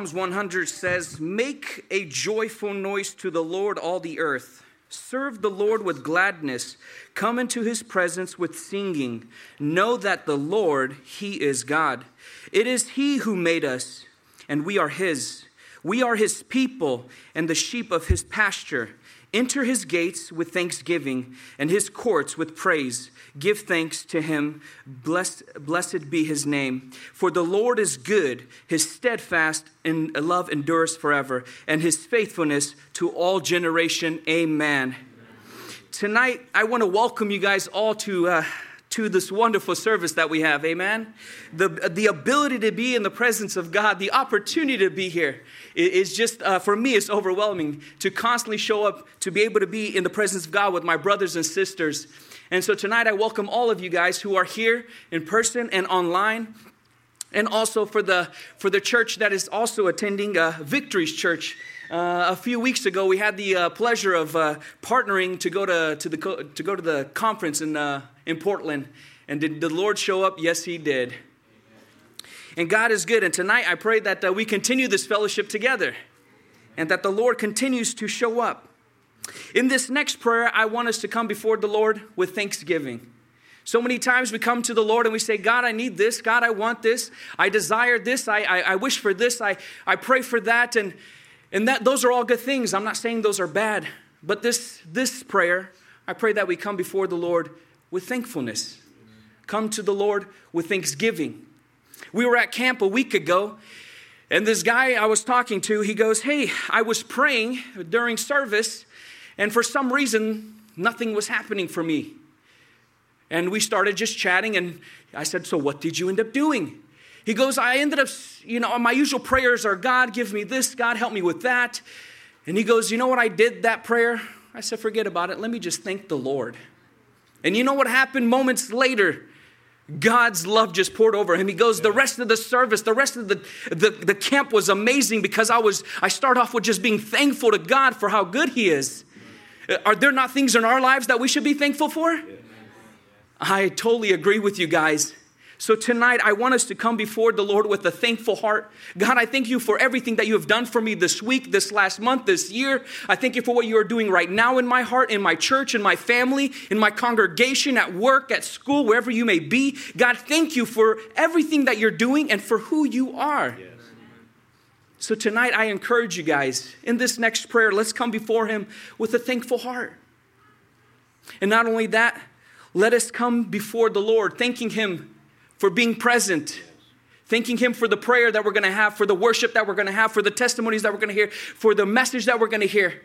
Psalms 100 says, Make a joyful noise to the Lord, all the earth. Serve the Lord with gladness. Come into his presence with singing. Know that the Lord, he is God. It is he who made us, and we are his. We are his people and the sheep of his pasture. Enter his gates with thanksgiving and his courts with praise. Give thanks to him. Blessed, blessed be his name. For the Lord is good, his steadfast love endures forever, and his faithfulness to all generation. Amen. Tonight, I want to welcome you guys all to. Uh, to this wonderful service that we have. Amen. The, the ability to be in the presence of God, the opportunity to be here is just, uh, for me, it's overwhelming to constantly show up, to be able to be in the presence of God with my brothers and sisters. And so tonight, I welcome all of you guys who are here in person and online. And also for the, for the church that is also attending uh, Victory's Church. Uh, a few weeks ago, we had the uh, pleasure of uh, partnering to go to, to, the, to go to the conference in, uh, in Portland. And did the Lord show up? Yes, He did. And God is good. And tonight I pray that uh, we continue this fellowship together and that the Lord continues to show up. In this next prayer, I want us to come before the Lord with thanksgiving. So many times we come to the Lord and we say, God, I need this. God, I want this. I desire this. I, I, I wish for this. I, I pray for that. And, and that, those are all good things. I'm not saying those are bad. But this, this prayer, I pray that we come before the Lord with thankfulness. Come to the Lord with thanksgiving. We were at camp a week ago, and this guy I was talking to, he goes, Hey, I was praying during service, and for some reason, nothing was happening for me. And we started just chatting, and I said, So what did you end up doing? He goes, I ended up, you know, my usual prayers are, God, give me this, God, help me with that. And he goes, You know what I did that prayer? I said, Forget about it. Let me just thank the Lord. And you know what happened moments later? God's love just poured over him. He goes, the rest of the service, the rest of the, the, the camp was amazing because I was, I start off with just being thankful to God for how good he is. Are there not things in our lives that we should be thankful for? I totally agree with you guys. So tonight, I want us to come before the Lord with a thankful heart. God, I thank you for everything that you have done for me this week, this last month, this year. I thank you for what you are doing right now in my heart, in my church, in my family, in my congregation, at work, at school, wherever you may be. God, thank you for everything that you're doing and for who you are. Yes. So tonight, I encourage you guys in this next prayer, let's come before Him with a thankful heart. And not only that, let us come before the Lord, thanking Him for being present. Thanking Him for the prayer that we're gonna have, for the worship that we're gonna have, for the testimonies that we're gonna hear, for the message that we're gonna hear,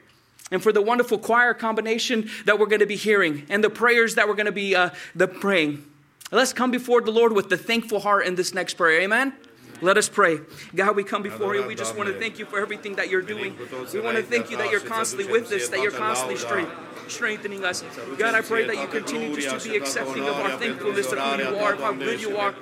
and for the wonderful choir combination that we're gonna be hearing, and the prayers that we're gonna be uh, the praying. Let's come before the Lord with the thankful heart in this next prayer. Amen. Let us pray. God, we come before you. We just want to thank you for everything that you're doing. We want to thank you that you're constantly with us, that you're constantly strength, strengthening us. God, I pray that you continue just to be accepting of our thankfulness of who you are, of how good you are.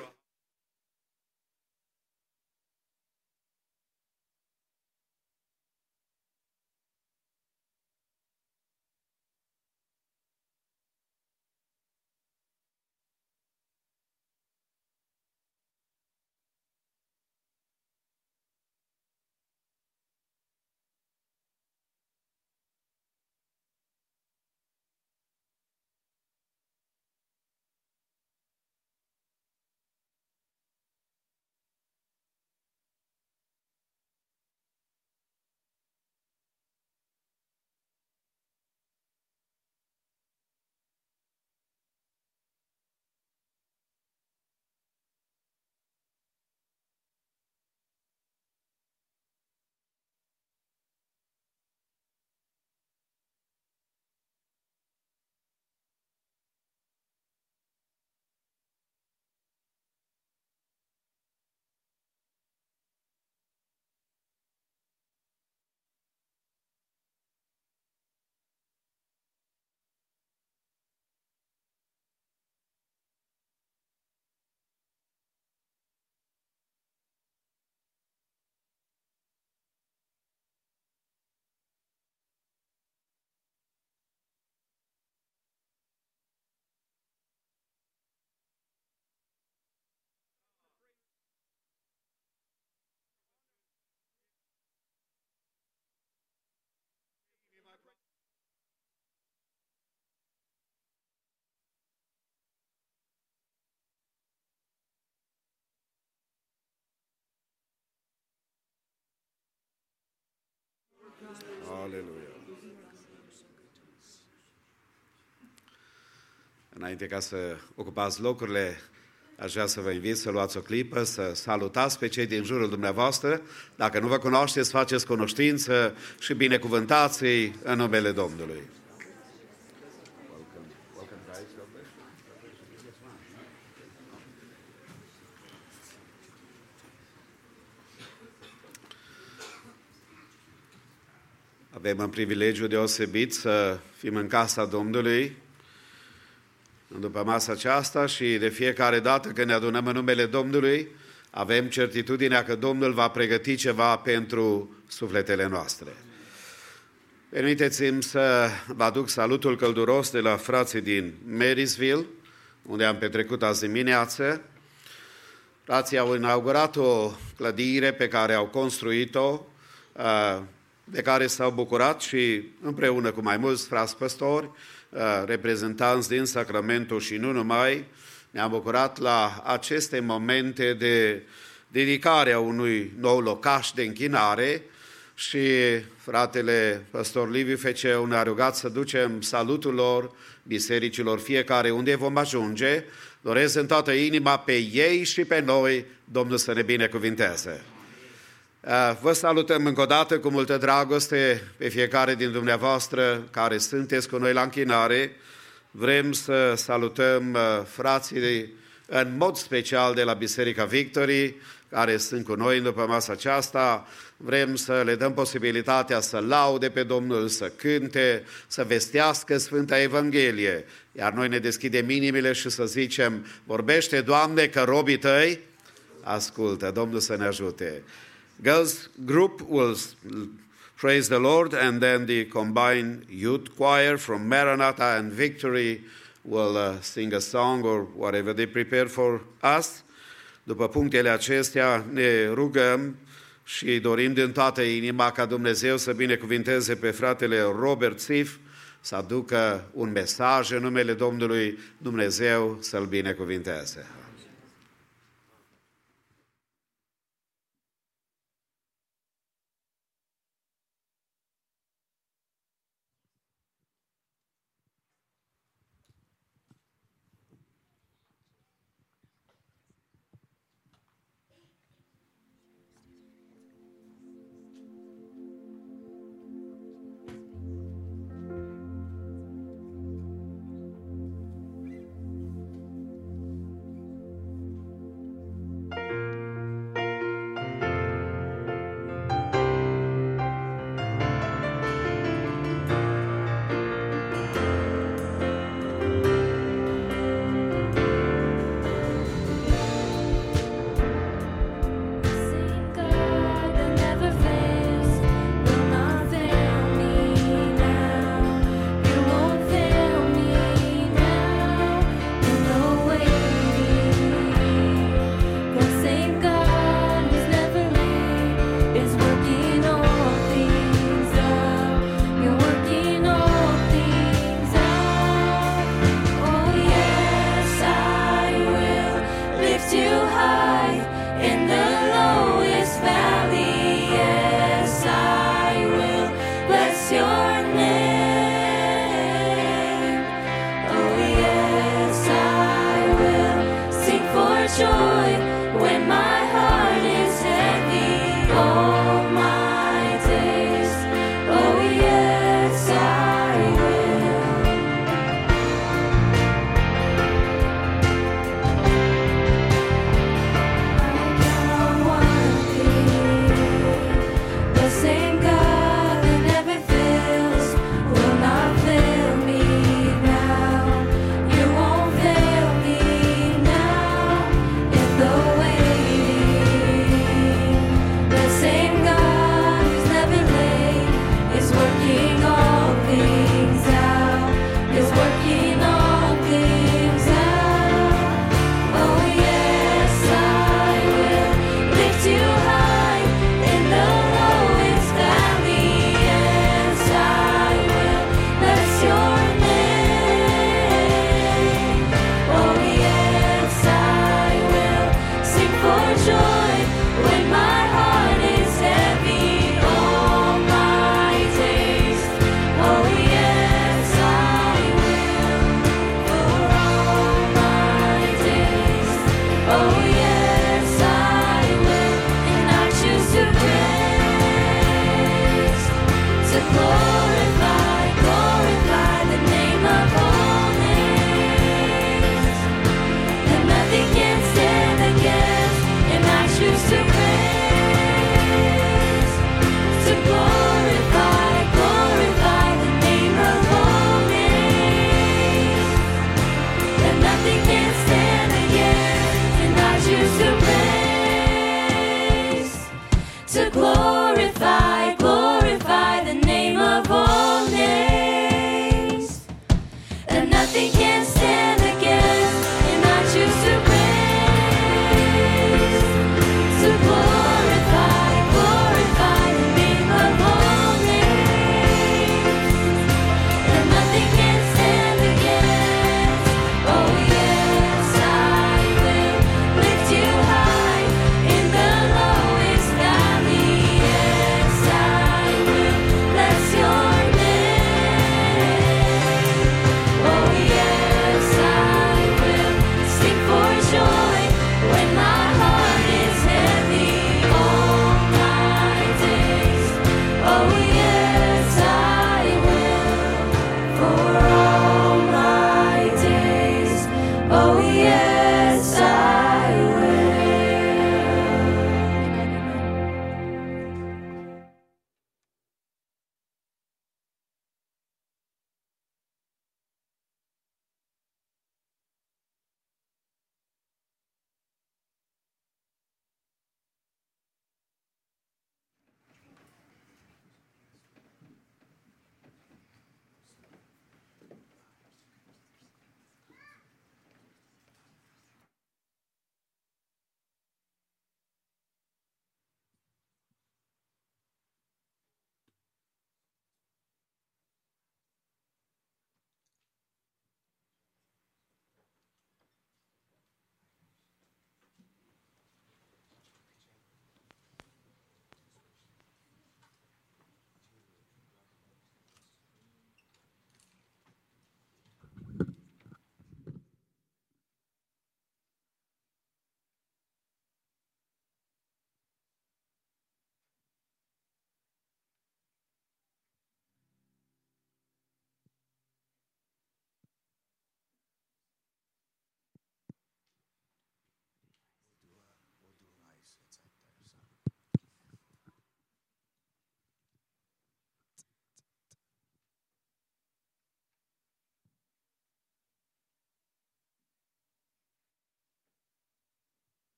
Aleluia. Înainte ca să ocupați locurile, aș vrea să vă invit să luați o clipă, să salutați pe cei din jurul dumneavoastră. Dacă nu vă cunoașteți, faceți cunoștință și binecuvântați-i în numele Domnului. Avem un privilegiu deosebit să fim în casa Domnului după masa aceasta și de fiecare dată când ne adunăm în numele Domnului, avem certitudinea că Domnul va pregăti ceva pentru sufletele noastre. Permiteți-mi să vă aduc salutul călduros de la frații din Marysville, unde am petrecut azi dimineață. Frații au inaugurat o clădire pe care au construit-o, de care s-au bucurat și împreună cu mai mulți frați păstori, reprezentanți din Sacramento și nu numai, ne-am bucurat la aceste momente de dedicare a unui nou locaș de închinare și fratele păstor Liviu Feceu ne-a rugat să ducem salutul lor bisericilor fiecare unde vom ajunge. Doresc în toată inima pe ei și pe noi, Domnul să ne binecuvinteze. Uh, vă salutăm încă o dată cu multă dragoste pe fiecare din dumneavoastră care sunteți cu noi la închinare. Vrem să salutăm uh, frații în mod special de la Biserica Victorii, care sunt cu noi după masa aceasta. Vrem să le dăm posibilitatea să laude pe Domnul, să cânte, să vestească Sfânta Evanghelie. Iar noi ne deschidem inimile și să zicem, vorbește, Doamne, că robii tăi ascultă. Domnul să ne ajute. Girls group will praise the Lord, and then the combined youth choir from Maranatha and Victory will uh, sing a song or whatever they prepare for us. După punctele acestea ne rugăm și dorim din toată inima ca Dumnezeu să binecuvinteze pe fratele Robert Sif, să aducă un mesaj în numele Domnului Dumnezeu să-l binecuvinteze.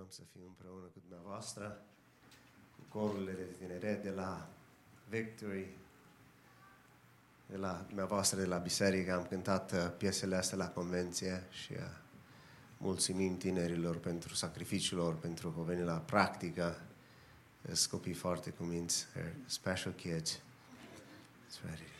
Ne bucurăm să fim împreună cu dumneavoastră, cu corurile de tineret de la Victory, de la dumneavoastră de la biserică. Am cântat uh, piesele astea la convenție și uh, mulțumim tinerilor pentru sacrificiul lor, pentru că au venit la practică. Sunt copii foarte cuminți, they're special kids. It's ready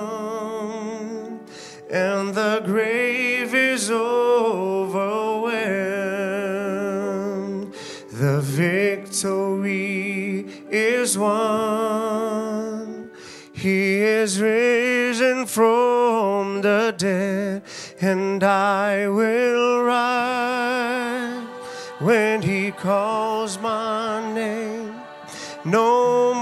grave is overwhelmed. The victory is won. He is risen from the dead, and I will rise when He calls my name. No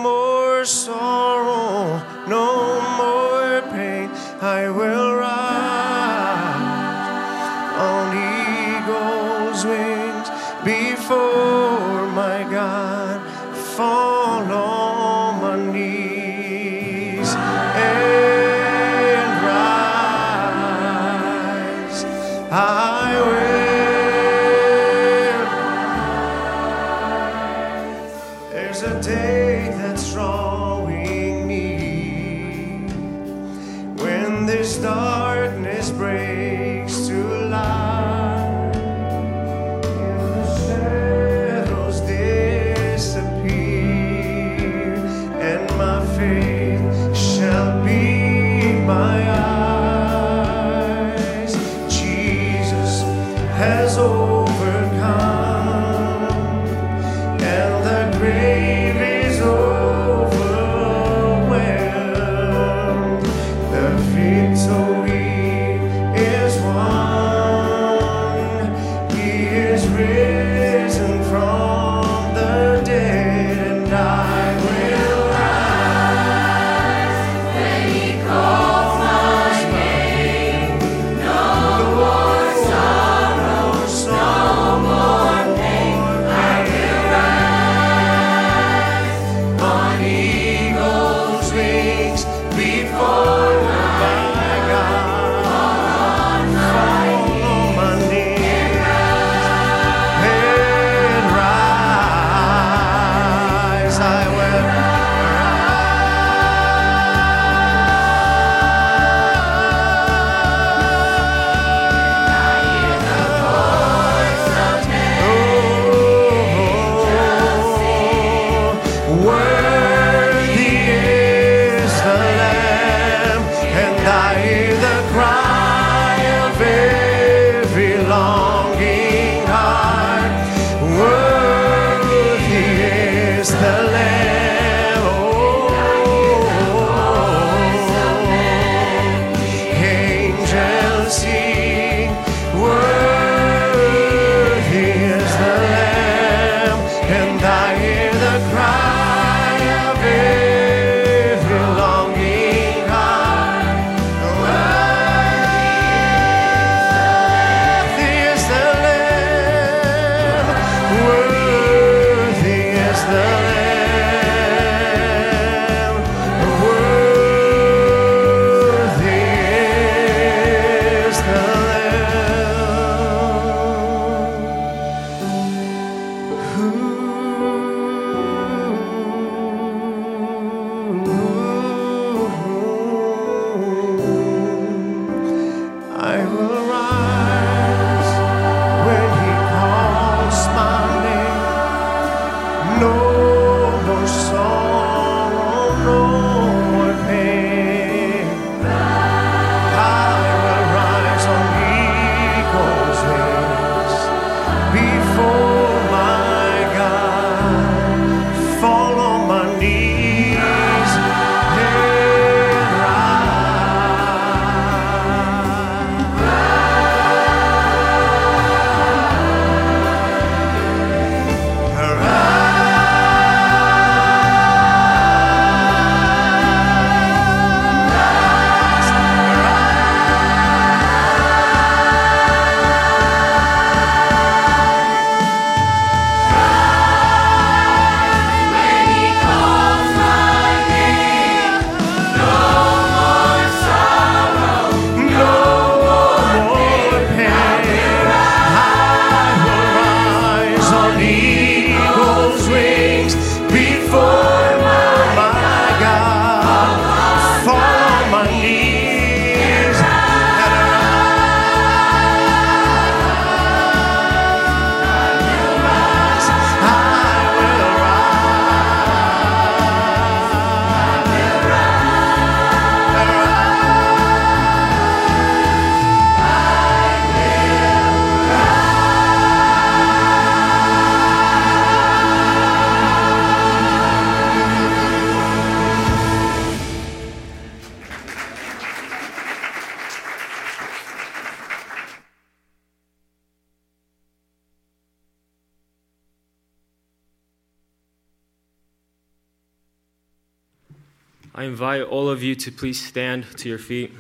to please stand to your feet.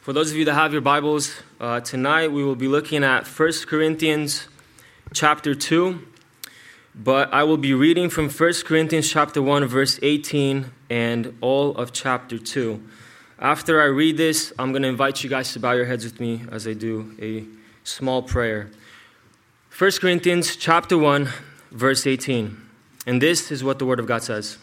For those of you that have your Bibles, uh, tonight we will be looking at 1 Corinthians chapter 2, but I will be reading from 1 Corinthians chapter 1, verse 18, and all of chapter 2. After I read this, I'm going to invite you guys to bow your heads with me as I do a small prayer. 1 Corinthians chapter 1, verse 18. And this is what the Word of God says.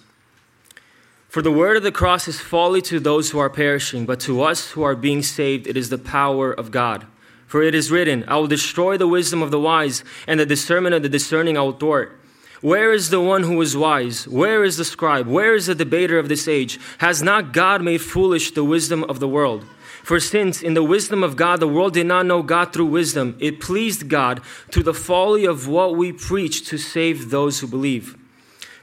For the word of the cross is folly to those who are perishing, but to us who are being saved, it is the power of God. For it is written, I will destroy the wisdom of the wise, and the discernment of the discerning I will thwart. Where is the one who is wise? Where is the scribe? Where is the debater of this age? Has not God made foolish the wisdom of the world? For since in the wisdom of God the world did not know God through wisdom, it pleased God through the folly of what we preach to save those who believe.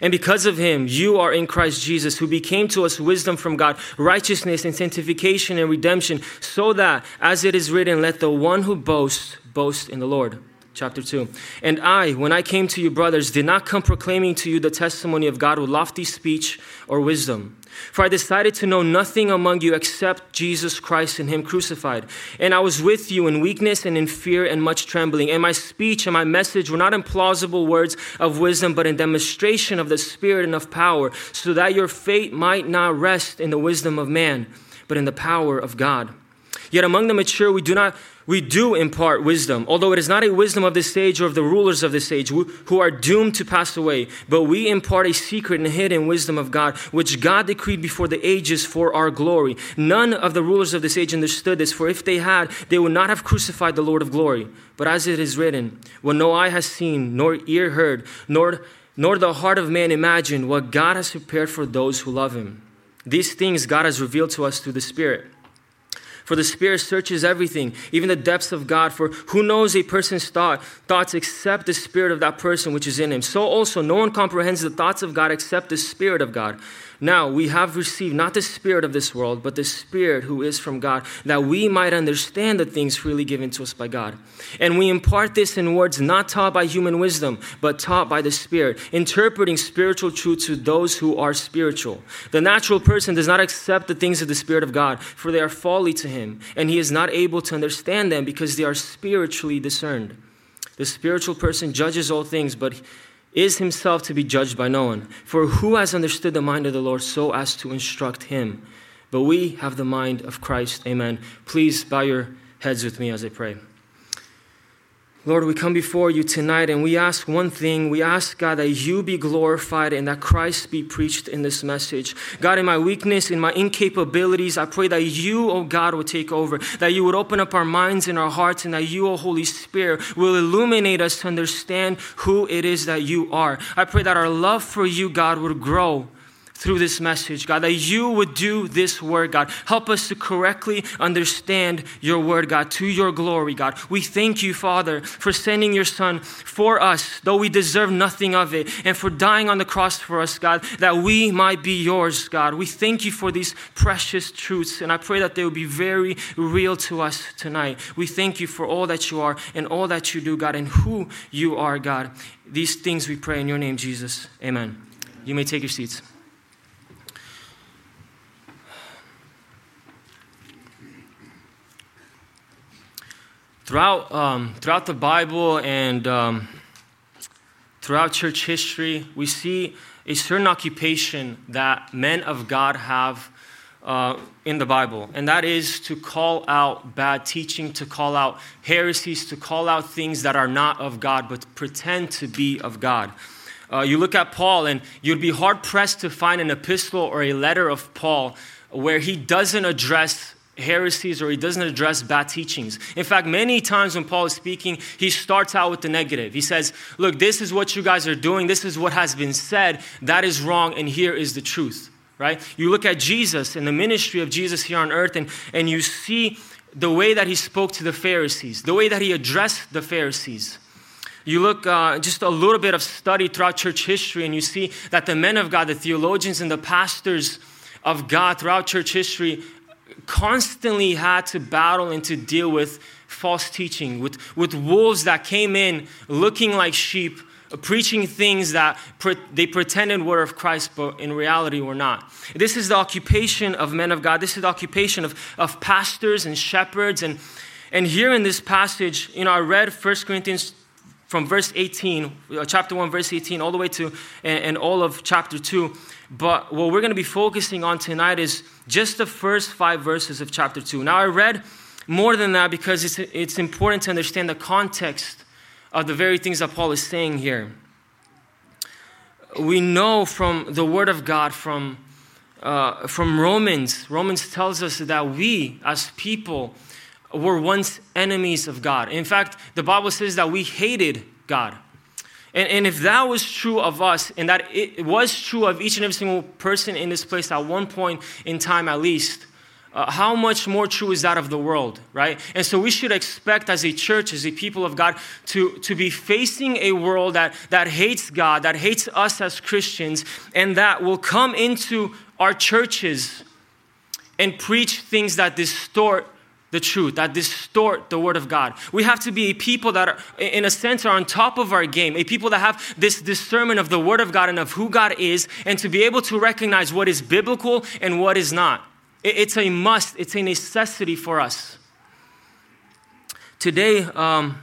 And because of him, you are in Christ Jesus, who became to us wisdom from God, righteousness and sanctification and redemption, so that, as it is written, let the one who boasts boast in the Lord. Chapter 2. And I, when I came to you, brothers, did not come proclaiming to you the testimony of God with lofty speech or wisdom. For I decided to know nothing among you except Jesus Christ and Him crucified. And I was with you in weakness and in fear and much trembling. And my speech and my message were not in plausible words of wisdom, but in demonstration of the Spirit and of power, so that your fate might not rest in the wisdom of man, but in the power of God. Yet among the mature, we do not we do impart wisdom, although it is not a wisdom of this age or of the rulers of this age who are doomed to pass away, but we impart a secret and hidden wisdom of God, which God decreed before the ages for our glory. None of the rulers of this age understood this, for if they had, they would not have crucified the Lord of glory. But as it is written, what no eye has seen, nor ear heard, nor, nor the heart of man imagined, what God has prepared for those who love him. These things God has revealed to us through the Spirit. For the Spirit searches everything, even the depths of God. For who knows a person's thought, thoughts except the Spirit of that person which is in him? So also, no one comprehends the thoughts of God except the Spirit of God. Now we have received not the Spirit of this world, but the Spirit who is from God, that we might understand the things freely given to us by God. And we impart this in words not taught by human wisdom, but taught by the Spirit, interpreting spiritual truth to those who are spiritual. The natural person does not accept the things of the Spirit of God, for they are folly to him, and he is not able to understand them because they are spiritually discerned. The spiritual person judges all things, but is himself to be judged by no one. For who has understood the mind of the Lord so as to instruct him? But we have the mind of Christ. Amen. Please bow your heads with me as I pray. Lord, we come before you tonight and we ask one thing. We ask, God, that you be glorified and that Christ be preached in this message. God, in my weakness, in my incapabilities, I pray that you, oh God, would take over, that you would open up our minds and our hearts, and that you, oh Holy Spirit, will illuminate us to understand who it is that you are. I pray that our love for you, God, would grow through this message, God, that you would do this word, God. Help us to correctly understand your word, God, to your glory, God. We thank you, Father, for sending your Son for us, though we deserve nothing of it, and for dying on the cross for us, God, that we might be yours, God. We thank you for these precious truths, and I pray that they will be very real to us tonight. We thank you for all that you are and all that you do, God, and who you are, God. These things we pray in your name, Jesus. Amen. You may take your seats. Throughout, um, throughout the Bible and um, throughout church history, we see a certain occupation that men of God have uh, in the Bible, and that is to call out bad teaching, to call out heresies, to call out things that are not of God but pretend to be of God. Uh, you look at Paul, and you'd be hard pressed to find an epistle or a letter of Paul where he doesn't address heresies or he doesn't address bad teachings. In fact, many times when Paul is speaking, he starts out with the negative. He says, Look, this is what you guys are doing, this is what has been said, that is wrong, and here is the truth. Right? You look at Jesus and the ministry of Jesus here on earth, and, and you see the way that he spoke to the Pharisees, the way that he addressed the Pharisees. You look uh, just a little bit of study throughout church history, and you see that the men of God, the theologians, and the pastors of God throughout church history constantly had to battle and to deal with false teaching, with, with wolves that came in looking like sheep, preaching things that pre- they pretended were of Christ, but in reality were not. This is the occupation of men of God. This is the occupation of, of pastors and shepherds. And, and here in this passage, you know, I read 1 Corinthians from verse 18, uh, chapter 1, verse 18, all the way to and, and all of chapter 2. But what we're going to be focusing on tonight is just the first five verses of chapter 2. Now, I read more than that because it's, it's important to understand the context of the very things that Paul is saying here. We know from the Word of God, from, uh, from Romans, Romans tells us that we as people were once enemies of God. In fact, the Bible says that we hated God. And, and if that was true of us, and that it was true of each and every single person in this place at one point in time at least, uh, how much more true is that of the world, right? And so we should expect as a church, as a people of God, to, to be facing a world that, that hates God, that hates us as Christians, and that will come into our churches and preach things that distort the truth, that distort the word of God. We have to be a people that are, in a sense, are on top of our game, a people that have this discernment of the word of God and of who God is, and to be able to recognize what is biblical and what is not. It's a must, it's a necessity for us. Today, um,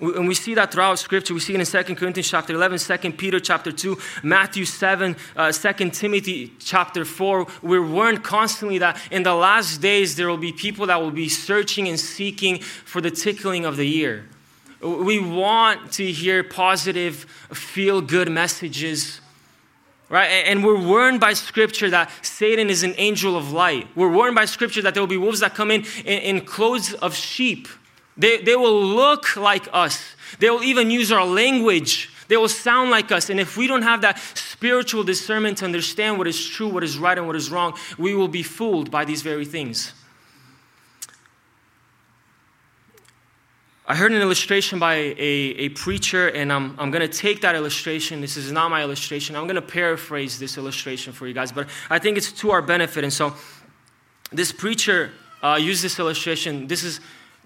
and we see that throughout scripture. We see it in 2 Corinthians chapter 11, 2 Peter chapter 2, Matthew 7, uh, 2 Timothy chapter 4. We're warned constantly that in the last days there will be people that will be searching and seeking for the tickling of the ear. We want to hear positive, feel good messages. Right? And we're warned by Scripture that Satan is an angel of light. We're warned by Scripture that there will be wolves that come in in, in clothes of sheep. They, they will look like us. They will even use our language. They will sound like us. And if we don't have that spiritual discernment to understand what is true, what is right, and what is wrong, we will be fooled by these very things. I heard an illustration by a, a preacher, and I'm, I'm going to take that illustration. This is not my illustration. I'm going to paraphrase this illustration for you guys, but I think it's to our benefit. And so, this preacher uh, used this illustration. This is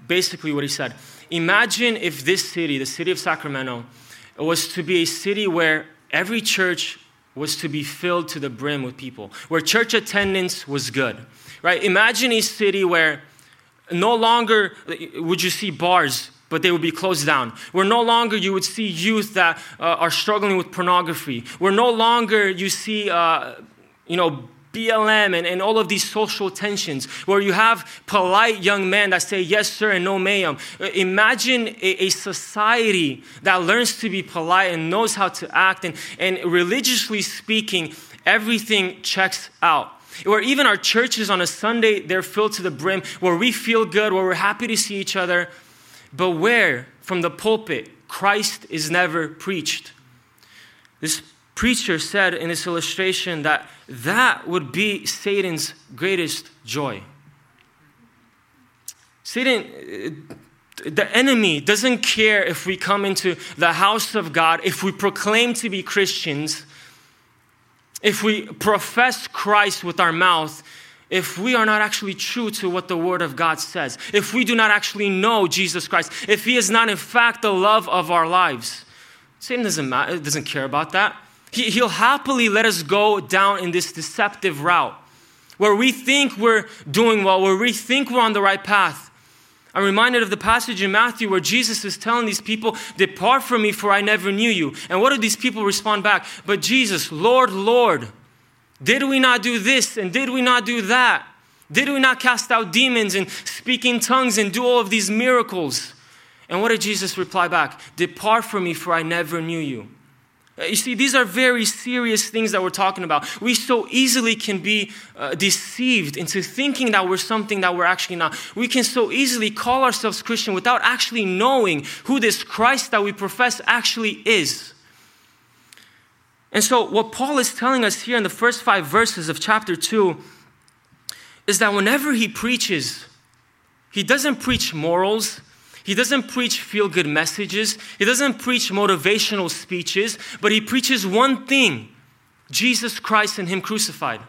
basically what he said. Imagine if this city, the city of Sacramento, was to be a city where every church was to be filled to the brim with people, where church attendance was good, right? Imagine a city where no longer would you see bars but they would be closed down. Where no longer you would see youth that uh, are struggling with pornography. Where no longer you see, uh, you know, BLM and, and all of these social tensions, where you have polite young men that say yes, sir, and no, ma'am. Uh, imagine a, a, society that learns to be polite and knows how to act, and, and religiously speaking, everything checks out. Where even our churches on a Sunday, they're filled to the brim, where we feel good, where we're happy to see each other, but where from the pulpit, Christ is never preached. This preacher said in this illustration that that would be Satan's greatest joy. Satan, uh, the enemy, doesn't care if we come into the house of God, if we proclaim to be Christians, if we profess Christ with our mouth, if we are not actually true to what the Word of God says, if we do not actually know Jesus Christ, if He is not in fact the love of our lives. Satan doesn't, matter, doesn't care about that. He, he'll happily let us go down in this deceptive route where we think we're doing well, where we think we're on the right path. I'm reminded of the passage in Matthew where Jesus is telling these people, Depart from me, for I never knew you. And what do these people respond back? But Jesus, Lord, Lord, did we not do this and did we not do that? Did we not cast out demons and speak in tongues and do all of these miracles? And what did Jesus reply back? Depart from me, for I never knew you. Uh, You see, these are very serious things that we're talking about. We so easily can be uh, deceived into thinking that we're something that we're actually not. We can so easily call ourselves Christian without actually knowing who this Christ that we profess actually is. And so, what Paul is telling us here in the first five verses of chapter 2 is that whenever he preaches, he doesn't preach morals, he doesn't preach feel good messages, he doesn't preach motivational speeches, but he preaches one thing Jesus Christ and Him crucified.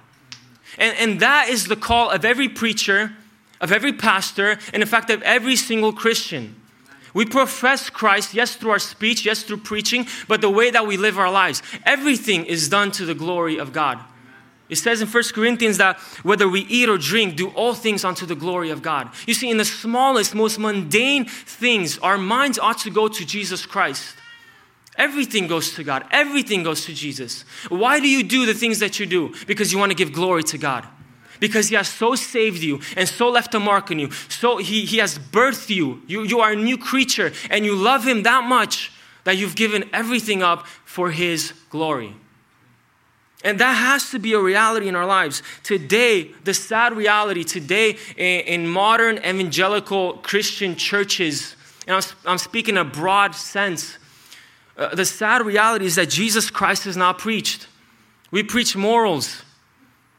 And, and that is the call of every preacher, of every pastor, and in fact, of every single Christian. We profess Christ, yes, through our speech, yes, through preaching, but the way that we live our lives, everything is done to the glory of God. It says in 1 Corinthians that whether we eat or drink, do all things unto the glory of God. You see, in the smallest, most mundane things, our minds ought to go to Jesus Christ. Everything goes to God, everything goes to Jesus. Why do you do the things that you do? Because you want to give glory to God. Because He has so saved you and so left a mark on you. So He, he has birthed you. you. You are a new creature and you love Him that much that you've given everything up for His glory. And that has to be a reality in our lives. Today, the sad reality today in, modern evangelical Christian churches, and I'm, I'm speaking in a broad sense, uh, the sad reality is that Jesus Christ is not preached. We preach morals.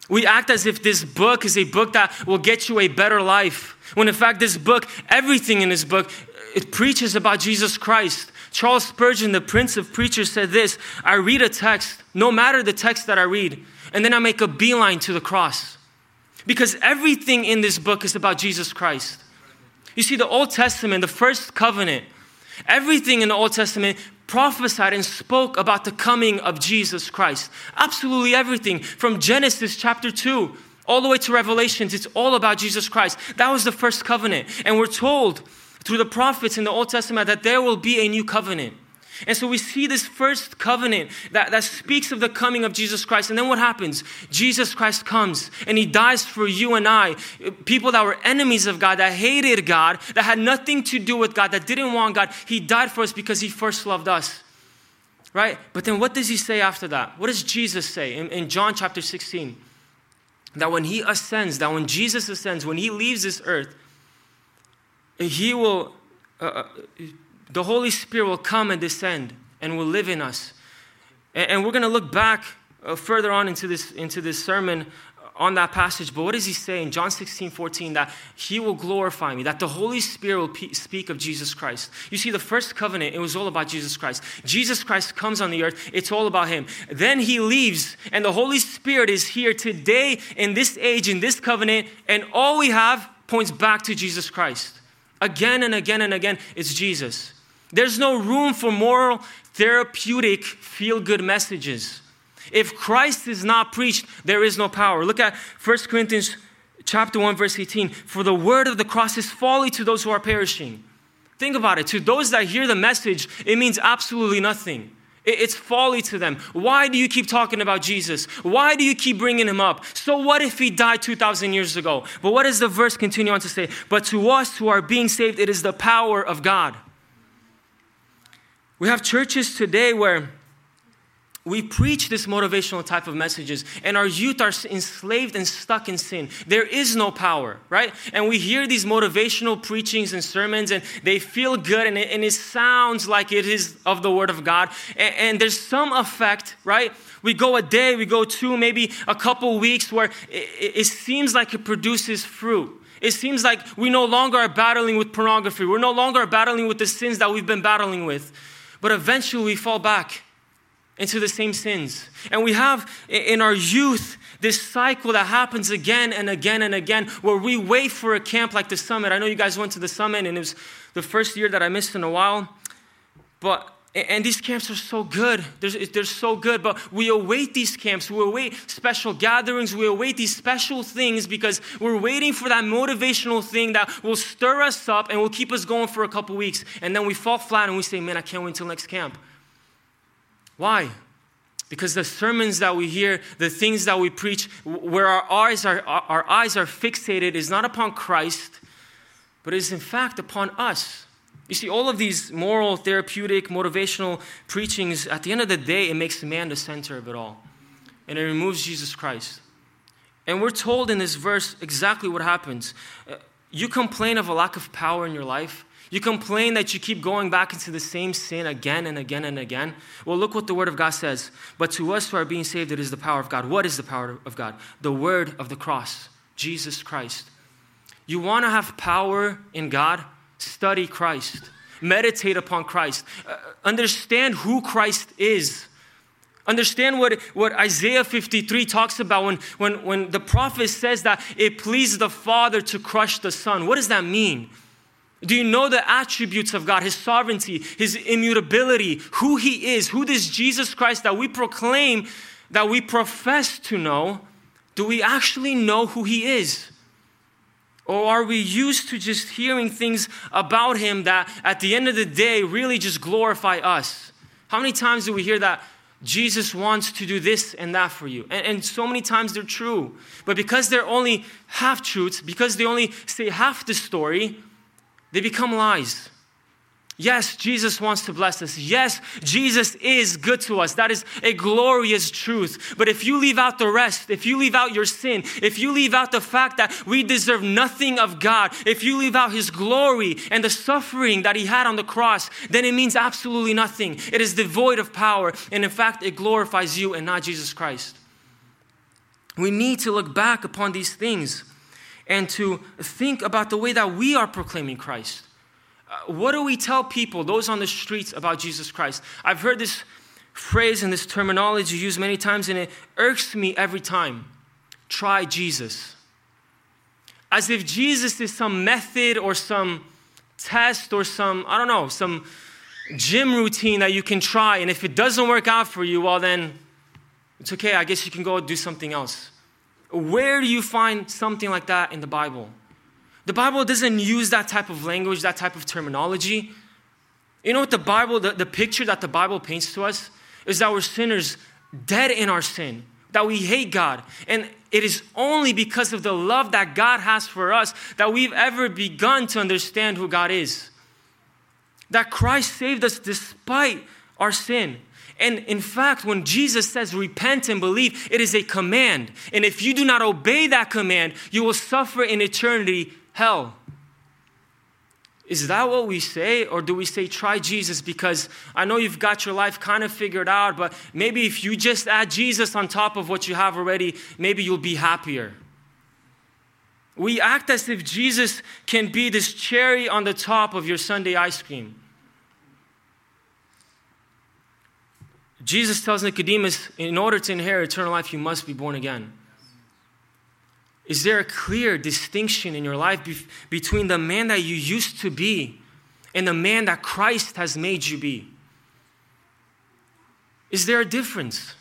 We act as if this book is a book that will get you a better life. When in fact, this book, everything in this book, it preaches about Jesus Christ. Charles Spurgeon, the prince of preachers, said this I read a text, no matter the text that I read, and then I make a beeline to the cross. Because everything in this book is about Jesus Christ. You see, the Old Testament, the first covenant, everything in the Old Testament prophesied and spoke about the coming of Jesus Christ. Absolutely everything. From Genesis chapter 2 all the way to Revelations, it's all about Jesus Christ. That was the first covenant. And we're told through the prophets in the Old Testament that there will be a new covenant. And so we see this first covenant that, that speaks of the coming of Jesus Christ. And then what happens? Jesus Christ comes and he dies for you and I, people that were enemies of God, that hated God, that had nothing to do with God, that didn't want God. He died for us because he first loved us. Right? But then what does he say after that? What does Jesus say in, in John chapter 16? That when he ascends, that when Jesus ascends, when he leaves this earth, he will, uh, uh, the Holy Spirit will come and descend and will live in us. And, and we're going to look back uh, further on into this, into this sermon on that passage. But what does he say in John 16, 14? That he will glorify me, that the Holy Spirit will pe- speak of Jesus Christ. You see, the first covenant, it was all about Jesus Christ. Jesus Christ comes on the earth, it's all about him. Then he leaves, and the Holy Spirit is here today in this age, in this covenant, and all we have points back to Jesus Christ. Again and again and again, it's Jesus. There's no room for moral, therapeutic, feel good messages. If Christ is not preached, there is no power. Look at 1 Corinthians chapter 1 verse 18. For the word of the cross is folly to those who are perishing. Think about it. To those that hear the message, it means absolutely nothing. It's folly to them. Why do you keep talking about Jesus? Why do you keep bringing him up? So, what if he died 2,000 years ago? But what does the verse continue on to say? But to us who are being saved, it is the power of God. We have churches today where we preach this motivational type of messages, and our youth are enslaved and stuck in sin. There is no power, right? And we hear these motivational preachings and sermons, and they feel good, and it, and it sounds like it is of the Word of God. And, and there's some effect, right? We go a day, we go two, maybe a couple weeks where it, it seems like it produces fruit. It seems like we no longer are battling with pornography. We're no longer battling with the sins that we've been battling with. But eventually we fall back into the same sins. And we have in our youth this cycle that happens again and again and again where we wait for a camp like the summit. I know you guys went to the summit and it was the first year that I missed in a while. But and these camps are so good. They're, they're so good. But we await these camps. We await special gatherings. We await these special things because we're waiting for that motivational thing that will stir us up and will keep us going for a couple weeks. And then we fall flat and we say, man, I can't wait until next camp. Why? Because the sermons that we hear, the things that we preach, where our eyes are, our eyes are fixated is not upon Christ, but is in fact upon us. You see, all of these moral, therapeutic, motivational preachings, at the end of the day, it makes man the center of it all. And it removes Jesus Christ. And we're told in this verse exactly what happens. Uh, You complain of a lack of power in your life. You complain that you keep going back into the same sin again and again and again. Well, look what the Word of God says. But to us who are being saved, it is the power of God. What is the power of God? The Word of the cross, Jesus Christ. You want to have power in God? Study Christ. Meditate upon Christ. Uh, understand who Christ is. Understand what, what Isaiah 53 talks about when, when, when the prophet says that it pleased the Father to crush the Son. What does that mean? Do you know the attributes of God, His sovereignty, His immutability, who He is, who this Jesus Christ that we proclaim, that we profess to know? Do we actually know who He is? Or are we used to just hearing things about Him that at the end of the day really just glorify us? How many times do we hear that Jesus wants to do this and that for you? And, and so many times they're true. But because they're only half truths, because they only say half the story, they become lies. Yes, Jesus wants to bless us. Yes, Jesus is good to us. That is a glorious truth. But if you leave out the rest, if you leave out your sin, if you leave out the fact that we deserve nothing of God, if you leave out His glory and the suffering that He had on the cross, then it means absolutely nothing. It is devoid of power. And in fact, it glorifies you and not Jesus Christ. We need to look back upon these things and to think about the way that we are proclaiming Christ. Uh, what do we tell people, those on the streets, about Jesus Christ? I've heard this phrase and this terminology used many times, and it irks me every time. Try Jesus. As if Jesus is some method or some test or some, I don't know, some gym routine that you can try, and if it doesn't work out for you, well, then it's okay. I guess you can go do something else. Where do you find something like that in the Bible? The Bible doesn't use that type of language, that type of terminology. You know what the Bible, the, the picture that the Bible paints to us is that we're sinners, dead in our sin, that we hate God. And it is only because of the love that God has for us that we've ever begun to understand who God is. That Christ saved us despite our sin. And in fact, when Jesus says repent and believe, it is a command. And if you do not obey that command, you will suffer in eternity hell. Is that what we say? Or do we say, try Jesus because I know you've got your life kind of figured out, but maybe if you just add Jesus on top of what you have already, maybe you'll be happier? We act as if Jesus can be this cherry on the top of your sundae ice cream. Jesus tells Nicodemus, in order to inherit eternal life, you must be born again. Is there a clear distinction in your life be- between the man that you used to be and the man that Christ has made you be? Is there a difference?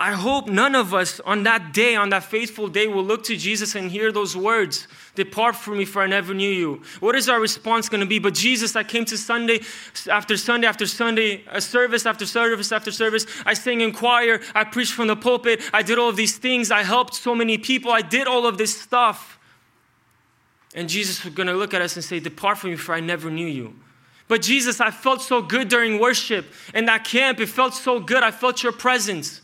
I hope none of us on that day, on that faithful day, will look to Jesus and hear those words Depart from me, for I never knew you. What is our response going to be? But Jesus, I came to Sunday after Sunday after Sunday, a service after service after service. I sang in choir. I preached from the pulpit. I did all of these things. I helped so many people. I did all of this stuff. And Jesus was going to look at us and say, Depart from me, for I never knew you. But Jesus, I felt so good during worship. In that camp, it felt so good. I felt your presence.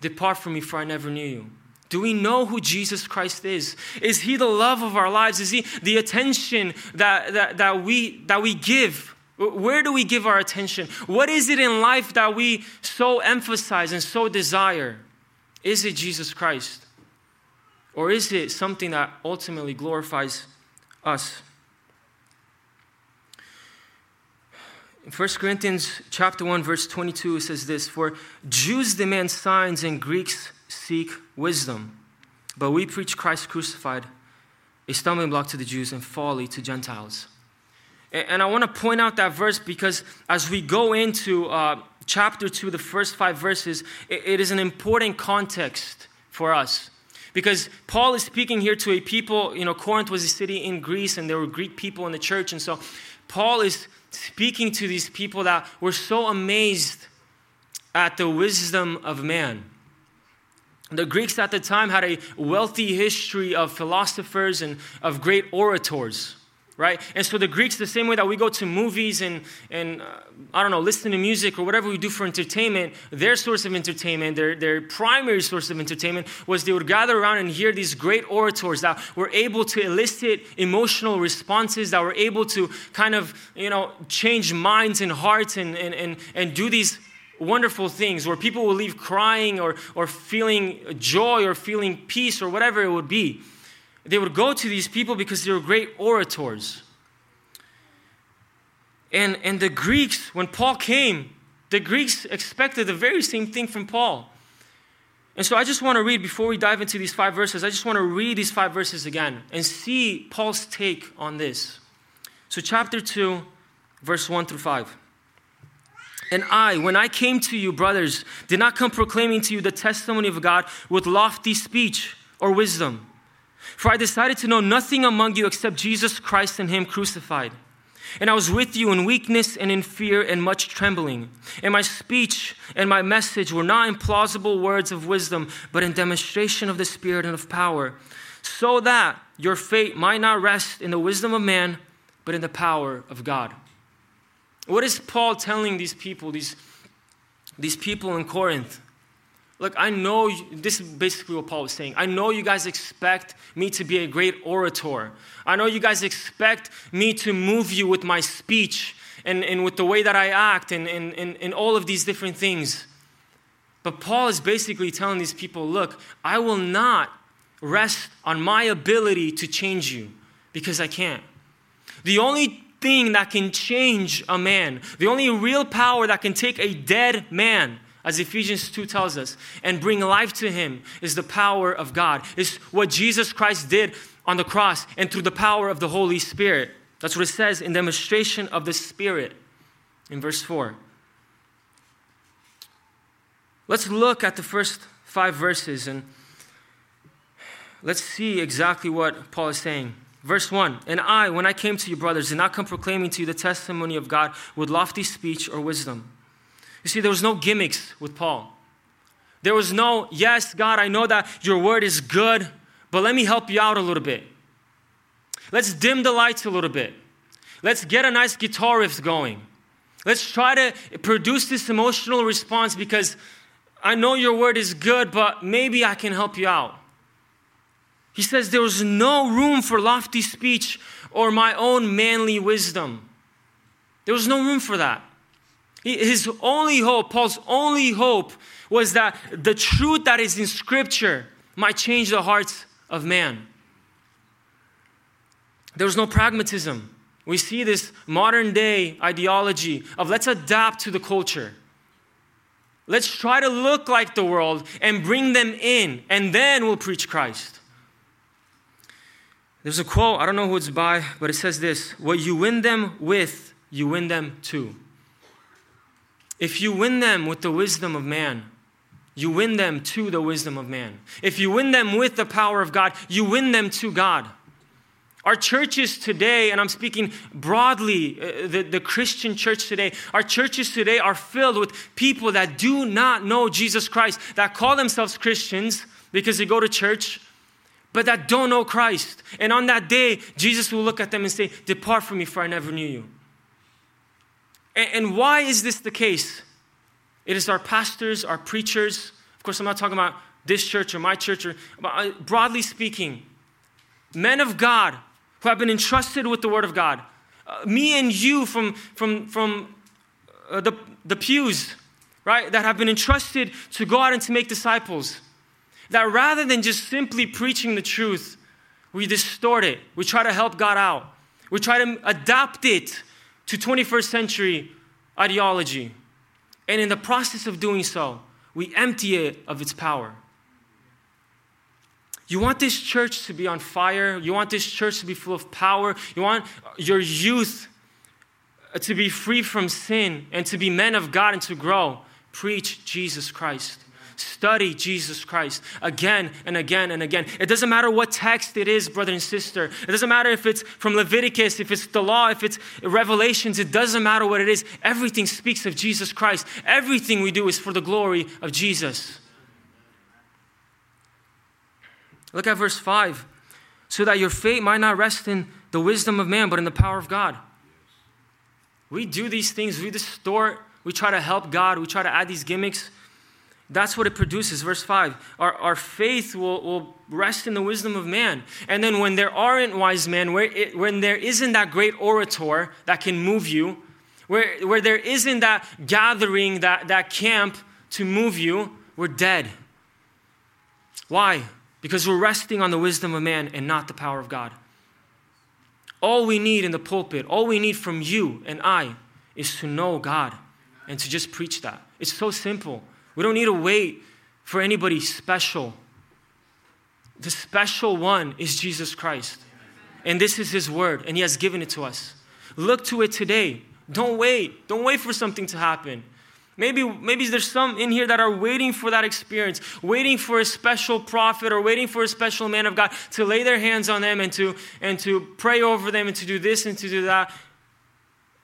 Depart from me, for I never knew you. Do we know who Jesus Christ is? Is he the love of our lives? Is he the attention that, that, that, we, that we give? Where do we give our attention? What is it in life that we so emphasize and so desire? Is it Jesus Christ? Or is it something that ultimately glorifies us? In 1 Corinthians chapter 1 verse 22 it says this for Jews demand signs and Greeks seek wisdom but we preach Christ crucified a stumbling block to the Jews and folly to Gentiles. And I want to point out that verse because as we go into uh, chapter 2 the first 5 verses it is an important context for us. Because Paul is speaking here to a people, you know, Corinth was a city in Greece and there were Greek people in the church. And so Paul is speaking to these people that were so amazed at the wisdom of man. The Greeks at the time had a wealthy history of philosophers and of great orators, right? And so the Greeks, the same way that we go to movies and, and uh, I don't know, listen to music or whatever we do for entertainment, their source of entertainment, their, their primary source of entertainment was they would gather around and hear these great orators that were able to elicit emotional responses, that were able to kind of, you know, change minds and hearts and, and, and, and do these wonderful things where people will leave crying or, or feeling joy or feeling peace or whatever it would be. They would go to these people because they were great orators. And, and the Greeks, when Paul came, the Greeks expected the very same thing from Paul. And so I just want to read, before we dive into these five verses, I just want to read these five verses again and see Paul's take on this. So, chapter 2, verse 1 through 5. And I, when I came to you, brothers, did not come proclaiming to you the testimony of God with lofty speech or wisdom. For I decided to know nothing among you except Jesus Christ and Him crucified. And I was with you in weakness and in fear and much trembling. And my speech and my message were not in plausible words of wisdom, but in demonstration of the Spirit and of power, so that your fate might not rest in the wisdom of man, but in the power of God. What is Paul telling these people, these, these people in Corinth? Look, I know, you, this is basically what Paul was saying. I know you guys expect me to be a great orator. I know you guys expect me to move you with my speech and, and with the way that I act and, and, and, and all of these different things. But Paul is basically telling these people look, I will not rest on my ability to change you because I can't. The only thing that can change a man, the only real power that can take a dead man, as Ephesians 2 tells us, and bring life to him is the power of God. Is what Jesus Christ did on the cross and through the power of the Holy Spirit. That's what it says in demonstration of the Spirit in verse 4. Let's look at the first five verses and let's see exactly what Paul is saying. Verse 1 And I, when I came to you, brothers, did not come proclaiming to you the testimony of God with lofty speech or wisdom. You see, there was no gimmicks with Paul. There was no, yes, God, I know that your word is good, but let me help you out a little bit. Let's dim the lights a little bit. Let's get a nice guitar riff going. Let's try to produce this emotional response because I know your word is good, but maybe I can help you out. He says there was no room for lofty speech or my own manly wisdom. There was no room for that. His only hope, Paul's only hope, was that the truth that is in Scripture might change the hearts of man. There was no pragmatism. We see this modern day ideology of let's adapt to the culture. Let's try to look like the world and bring them in, and then we'll preach Christ. There's a quote, I don't know who it's by, but it says this What you win them with, you win them to. If you win them with the wisdom of man, you win them to the wisdom of man. If you win them with the power of God, you win them to God. Our churches today, and I'm speaking broadly, uh, the, the Christian church today, our churches today are filled with people that do not know Jesus Christ, that call themselves Christians because they go to church, but that don't know Christ. And on that day, Jesus will look at them and say, Depart from me, for I never knew you. And, why is this the case? It is our pastors, our preachers. Of course, I'm not talking about this church or my church, or uh, broadly speaking, men of God who have been entrusted with the Word of God. Uh, me and you from, from, from uh, the, the pews, right, that have been entrusted to go out and to make disciples. That rather than just simply preaching the truth, we distort it. We try to help God out. We try to adapt it to 21st century ideology. And in the process of doing so, we empty it of its power. You want this church to be on fire. You want this church to be full of power. You want your youth uh, to be free from sin and to be men of God and to grow. Preach Jesus Christ. Study Jesus Christ again and again and again. It doesn't matter what text it is, brother and sister. It doesn't matter if it's from Leviticus, if it's the law, if it's Revelations. It doesn't matter what it is. Everything speaks of Jesus Christ. Everything we do is for the glory of Jesus. Look at verse 5. So that your faith might not rest in the wisdom of man, but in the power of God. We do these things, we distort, we try to help God, we try to add these gimmicks. That's what it produces. Verse 5 Our, our faith will, will rest in the wisdom of man. And then when there aren't wise men, where it, when there isn't that great orator that can move you, where, where there isn't that gathering, that, that camp to move you, we're dead. Why? Because we're resting on the wisdom of man and not the power of God. All we need in the pulpit, all we need from you and I is to know God and to just preach that. It's so simple. We don't need to wait for anybody special. The special one is Jesus Christ. And this is His word, and He has given it to us. Look to it today. Don't wait. Don't wait for something to happen. Maybe, maybe there's some in here that are waiting for that experience, waiting for a special prophet or waiting for a special man of God to lay their hands on them and to, and to pray over them and to do this and to do that.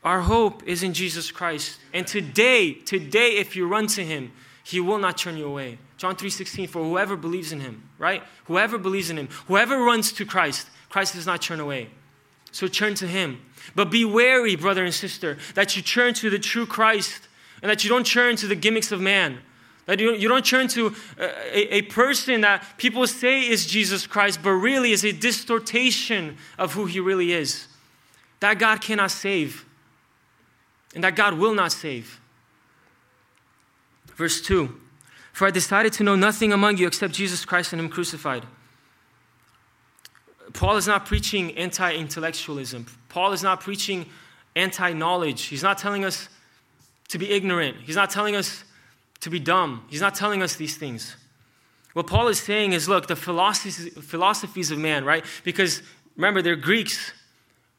Our hope is in Jesus Christ. And today, today, if you run to Him, He will not turn you away. John 3:16, for whoever believes in Him, right? Whoever believes in Him, whoever runs to Christ, Christ does not turn away. So turn to Him. But be wary, brother and sister, that you turn to the true Christ and that you don't turn to the gimmicks of man. That you, you don't turn to a, a person that people say is Jesus Christ, but really is a distortation of who he really is. That God cannot save, and that God will not save. Verse 2 For I decided to know nothing among you except Jesus Christ and Him crucified. Paul is not preaching anti intellectualism. Paul is not preaching anti knowledge. He's not telling us to be ignorant. He's not telling us to be dumb. He's not telling us these things. What Paul is saying is look, the philosophies, of man, right? Because remember, they're Greeks.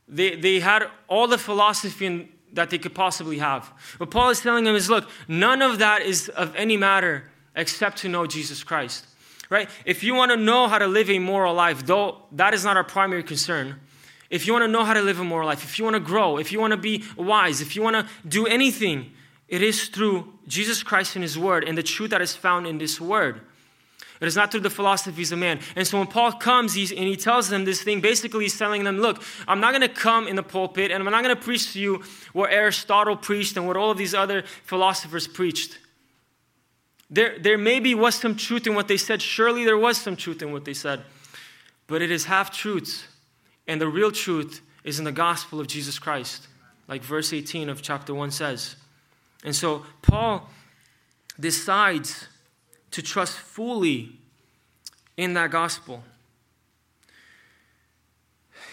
They, they had all the philosophy in, that they could possibly have. What Paul is telling them is look, none of that is of any matter except to know Jesus Christ. Right? If you want to know how to live a moral life, though that is not our primary concern, if you want to know how to live a moral life, if you want to grow, if you want to be wise, if you want to do anything, it is through Jesus Christ and His Word and the truth that is found in this Word. It is not through the philosophies of man. And so when Paul comes he's, and he tells them this thing, basically he's telling them, look, I'm not going to come in the pulpit and I'm not going to preach to you what Aristotle preached and what all of these other philosophers preached. There, there maybe was some truth in what they said. Surely there was some truth in what they said. But it is half truths. And the real truth is in the gospel of Jesus Christ, like verse 18 of chapter 1 says. And so Paul decides to trust fully in that gospel.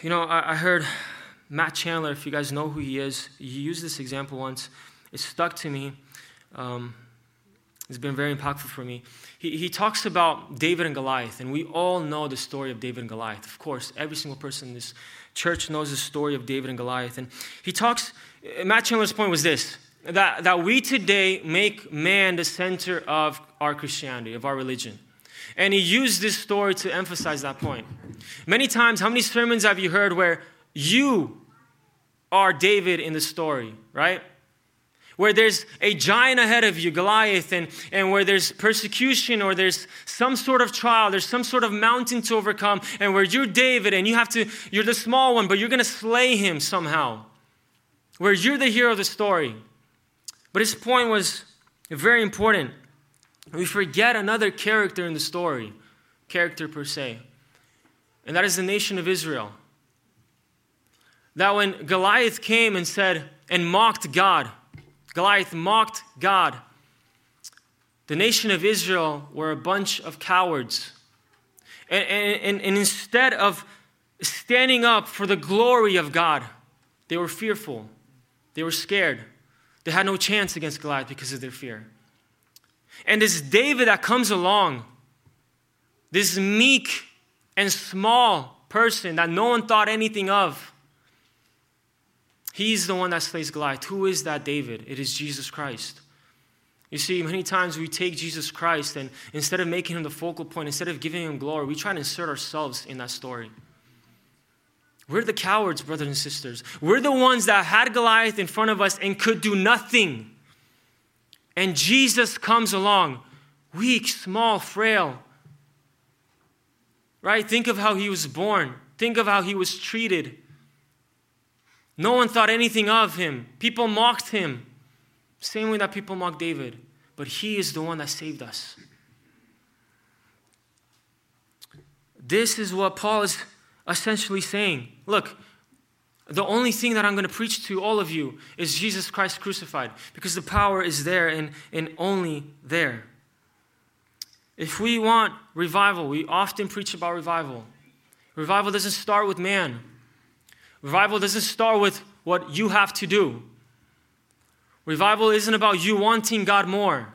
You know, I, I, heard Matt Chandler, if you guys know who he is, he used this example once. It stuck to me. Um, it's been very impactful for me. He, he talks about David and Goliath, and we all know the story of David and Goliath. Of course, every single person in this church knows the story of David and Goliath. And he talks, Matt Chandler's point was this that, that we today make man the center of our Christianity, of our religion. And he used this story to emphasize that point. Many times, how many sermons have you heard where you are David in the story, right? Where there's a giant ahead of you, Goliath, and, and where there's persecution or there's some sort of trial, there's some sort of mountain to overcome, and where you're David and you have to, you're the small one, but you're gonna slay him somehow. Where you're the hero of the story. But his point was very important. We forget another character in the story, character per se, and that is the nation of Israel. That when Goliath came and said, and mocked God, Goliath mocked God, the nation of Israel were a bunch of cowards. And, and, and, instead of standing up for the glory of God, they were fearful, they were scared. They had no chance against Goliath because of their fear. And this David that comes along, this meek and small person that no one thought anything of, he's the one that slays Goliath. Who is that David? It is Jesus Christ. You see, many times we take Jesus Christ and instead of making him the focal point, instead of giving him glory, we try to insert ourselves in that story. We're the cowards, brothers and sisters. We're the ones that had Goliath in front of us and could do nothing. And Jesus comes along, weak, small, frail. Right? Think of how he was born. Think of how he was treated. No one thought anything of him. People mocked him. Same way that people mocked David. But he is the one that saved us. This is what Paul is essentially saying. Look, the only thing that I'm going to preach to all of you is Jesus Christ crucified because the power is there and, and only there. If we want revival, we often preach about revival. Revival doesn't start with man, revival doesn't start with what you have to do. Revival isn't about you wanting God more.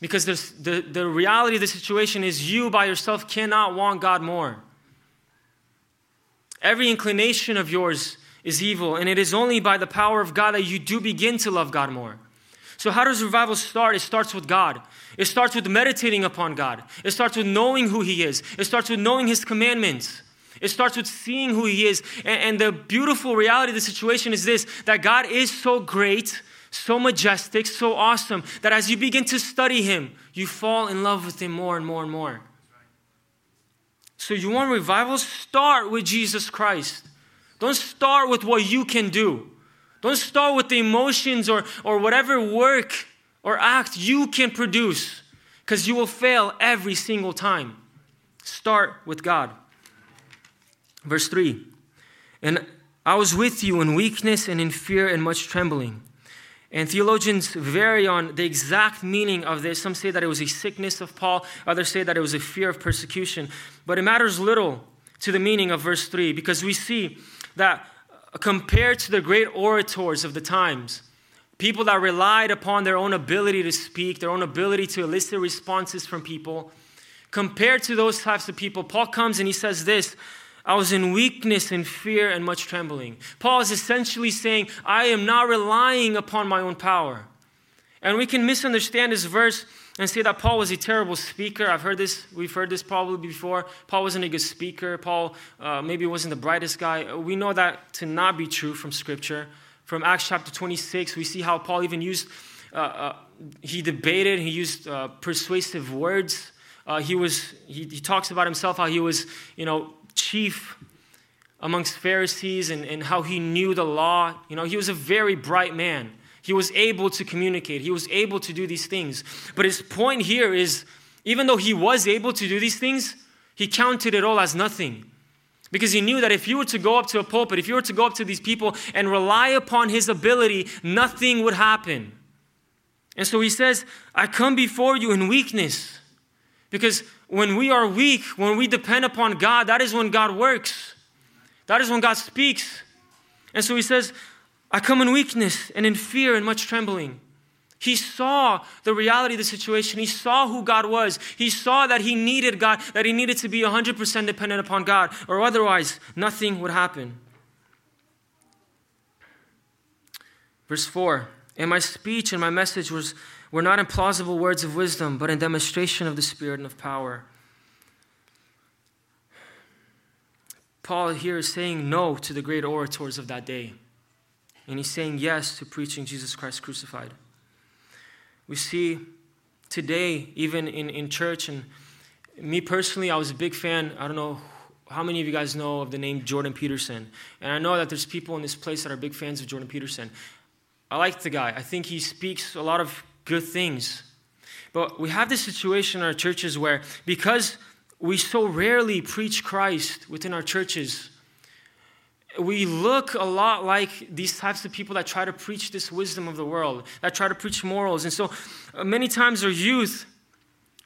Because the, the reality of the situation is you by yourself cannot want God more. Every inclination of yours is evil, and it is only by the power of God that you do begin to love God more. So, how does revival start? It starts with God. It starts with meditating upon God. It starts with knowing who He is. It starts with knowing His commandments. It starts with seeing who He is. And, and the beautiful reality of the situation is this that God is so great, so majestic, so awesome, that as you begin to study Him, you fall in love with Him more and more and more. So, you want revival? Start with Jesus Christ. Don't start with what you can do. Don't start with the emotions or, or whatever work or act you can produce because you will fail every single time. Start with God. Verse 3 And I was with you in weakness and in fear and much trembling. And theologians vary on the exact meaning of this. Some say that it was a sickness of Paul, others say that it was a fear of persecution. But it matters little to the meaning of verse 3 because we see that uh, compared to the great orators of the times, people that relied upon their own ability to speak, their own ability to elicit responses from people, compared to those types of people, Paul comes and he says this I was in weakness and fear and much trembling. Paul is essentially saying, I am not relying upon my own power. And we can misunderstand this verse and say that Paul was a terrible speaker. I've heard this, we've heard this probably before. Paul wasn't a good speaker. Paul uh, maybe wasn't the brightest guy. We know that to not be true from Scripture. From Acts chapter 26, we see how Paul even used, uh, uh, he debated, he used uh, persuasive words. Uh, he was, he, he talks about himself how he was, you know, chief amongst Pharisees and, and how he knew the law. You know, he was a very bright man. He was able to communicate, he was able to do these things. But his point here is even though he was able to do these things, he counted it all as nothing. Because he knew that if you were to go up to a pulpit, if you were to go up to these people and rely upon his ability, nothing would happen. And so he says, I come before you in weakness. Because when we are weak, when we depend upon God, that is when God works. That is when God speaks. And so he says, I come in weakness and in fear and much trembling. He saw the reality of the situation. He saw who God was. He saw that he needed God, that he needed to be 100% dependent upon God, or otherwise nothing would happen. Verse 4 And my speech and my message was, were not in plausible words of wisdom, but in demonstration of the Spirit and of power. Paul here is saying no to the great orators of that day. And he's saying yes to preaching Jesus Christ crucified. We see today, even in, in church, and me personally, I was a big fan. I don't know how many of you guys know of the name Jordan Peterson. And I know that there's people in this place that are big fans of Jordan Peterson. I like the guy, I think he speaks a lot of good things. But we have this situation in our churches where, because we so rarely preach Christ within our churches, we look a lot like these types of people that try to preach this wisdom of the world, that try to preach morals. And so uh, many times our youth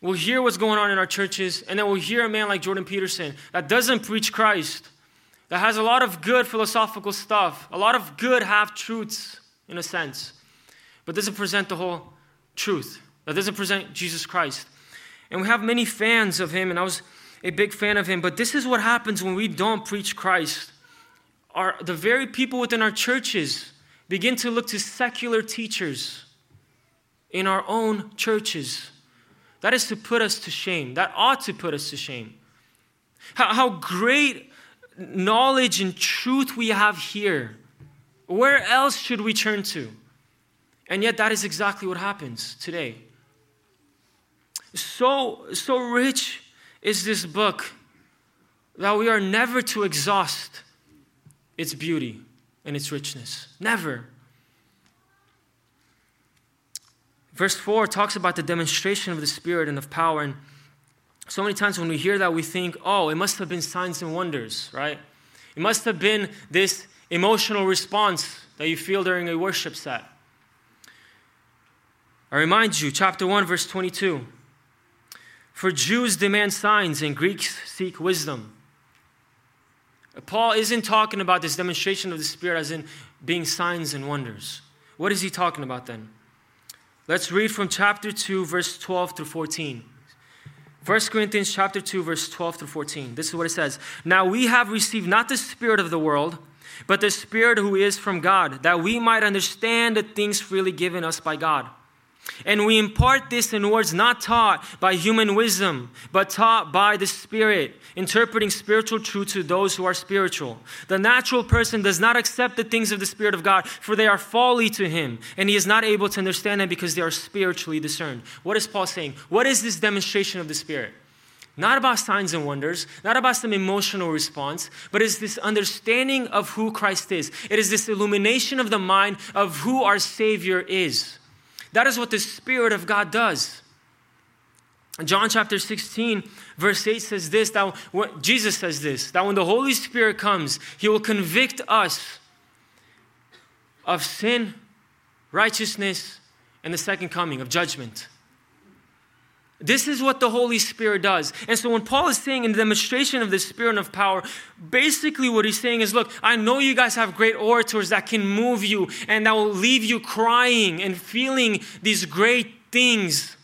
will hear what's going on in our churches, and then we'll hear a man like Jordan Peterson that doesn't preach Christ, that has a lot of good philosophical stuff, a lot of good half truths in a sense, but doesn't present the whole truth, that doesn't present Jesus Christ. And we have many fans of him, and I was a big fan of him, but this is what happens when we don't preach Christ our, the very people within our churches begin to look to secular teachers in our own churches. That is to put us to shame. That ought to put us to shame. How, how great knowledge and truth we have here. Where else should we turn to? And yet, that is exactly what happens today. So, so rich is this book that we are never to exhaust its beauty and its richness. Never. Verse 4 talks about the demonstration of the Spirit and of power. And so many times when we hear that, we think, oh, it must have been signs and wonders, right? It must have been this emotional response that you feel during a worship set. I remind you, chapter 1, verse 22. For Jews demand signs and Greeks seek wisdom. Paul isn't talking about this demonstration of the Spirit as in being signs and wonders. What is he talking about then? Let's read from chapter 2, verse 12 through 14. 1 Corinthians chapter 2, verse 12 through 14. This is what it says. Now we have received not the Spirit of the world, but the Spirit who is from God, that we might understand the things freely given us by God. And we impart this in words not taught by human wisdom, but taught by the Spirit, interpreting spiritual truth to those who are spiritual. The natural person does not accept the things of the Spirit of God, for they are folly to him, and he is not able to understand them because they are spiritually discerned. What is Paul saying? What is this demonstration of the Spirit? Not about signs and wonders, not about some emotional response, but it's this understanding of who Christ is. It is this illumination of the mind of who our Savior is. That is what the Spirit of God does. John chapter 16, verse 8 says this that what Jesus says this that when the Holy Spirit comes, he will convict us of sin, righteousness, and the second coming of judgment. This is what the Holy Spirit does. And so when Paul is saying in the demonstration of the Spirit of power, basically what he's saying is look, I know you guys have great orators that can move you and that will leave you crying and feeling these great things.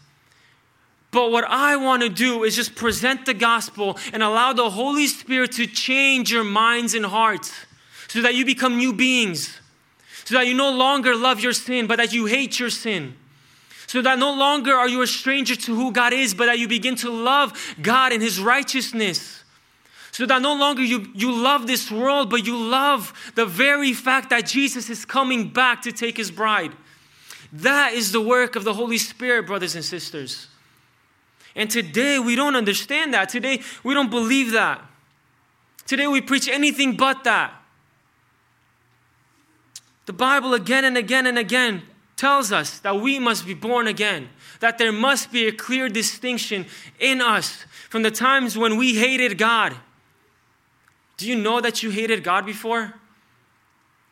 But what I want to do is just present the gospel and allow the Holy Spirit to change your minds and hearts so that you become new beings. So that you no longer love your sin, but that you hate your sin so that no longer are you a stranger to who God is, but that you begin to love God and His righteousness. So that no longer you, you love this world, but you love the very fact that Jesus is coming back to take His bride. That is the work of the Holy Spirit, brothers and sisters. And today we don't understand that. Today we don't believe that. Today we preach anything but that. The Bible again and again and again tells us that we must be born again, that there must be a clear distinction in us from the times when we hated God. Do you know that you hated God before?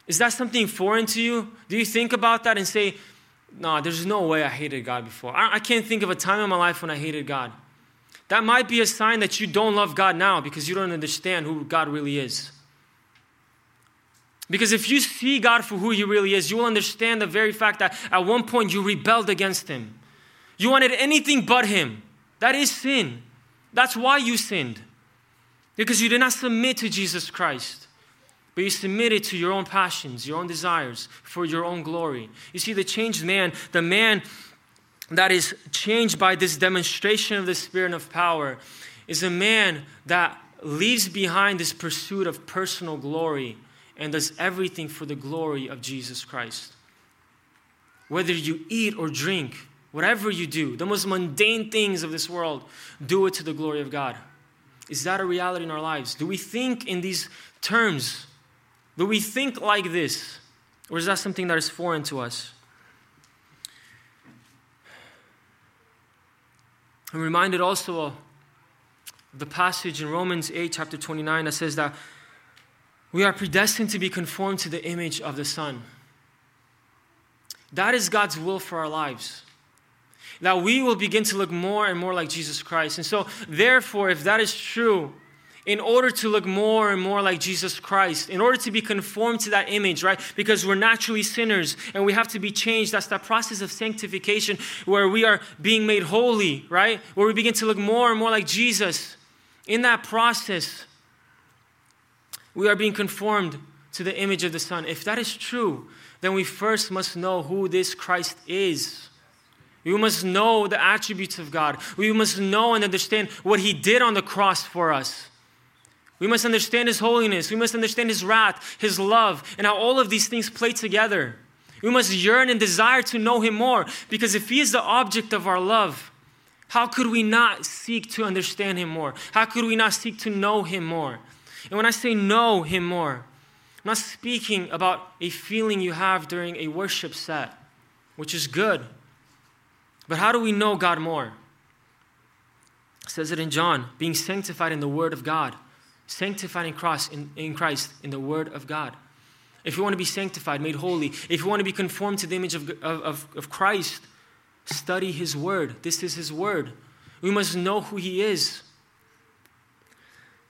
Is that something foreign to you? Do you think about that and say, no, there's no way I hated God before? I, can't think of a time in my life when I hated God. That might be a sign that you don't love God now because you don't understand who God really is. Because if you see God for who He really is, you will understand the very fact that at one point you rebelled against Him. You wanted anything but Him. That is sin. That's why you sinned. Because you did not submit to Jesus Christ, but you submitted to your own passions, your own desires, for your own glory. You see, the changed man, the man that is changed by this demonstration of the Spirit of power, is a man that leaves behind this pursuit of personal glory and does everything for the glory of Jesus Christ. Whether you eat or drink, whatever you do, the most mundane things of this world, do it to the glory of God. Is that a reality in our lives? Do we think in these terms? Do we think like this? Or is that something that is foreign to us? I'm reminded also of the passage in Romans 8, chapter 29, that says that we are predestined to be conformed to the image of the Son. That is God's will for our lives. That we will begin to look more and more like Jesus Christ. And so, therefore, if that is true, in order to look more and more like Jesus Christ, in order to be conformed to that image, right? Because we're naturally sinners and we have to be changed. That's that process of sanctification where we are being made holy, right? Where we begin to look more and more like Jesus. In that process, we are being conformed to the image of the Son. If that is true, then we first must know who this Christ is. We must know the attributes of God. We must know and understand what He did on the cross for us. We must understand His holiness. We must understand His wrath, His love, and how all of these things play together. We must yearn and desire to know Him more because if He is the object of our love, How could we not seek to understand Him more? How could we not seek to know Him more? And when I say know Him more, I'm not speaking about a feeling you have during a worship set, which is good. But how do we know God more? It says it in John, being sanctified in the Word of God, sanctified in Christ, in, in Christ, in the Word of God. If you want to be sanctified, made holy, if you want to be conformed to the image of, of, of Christ, study His Word. This is His Word. We must know who He is.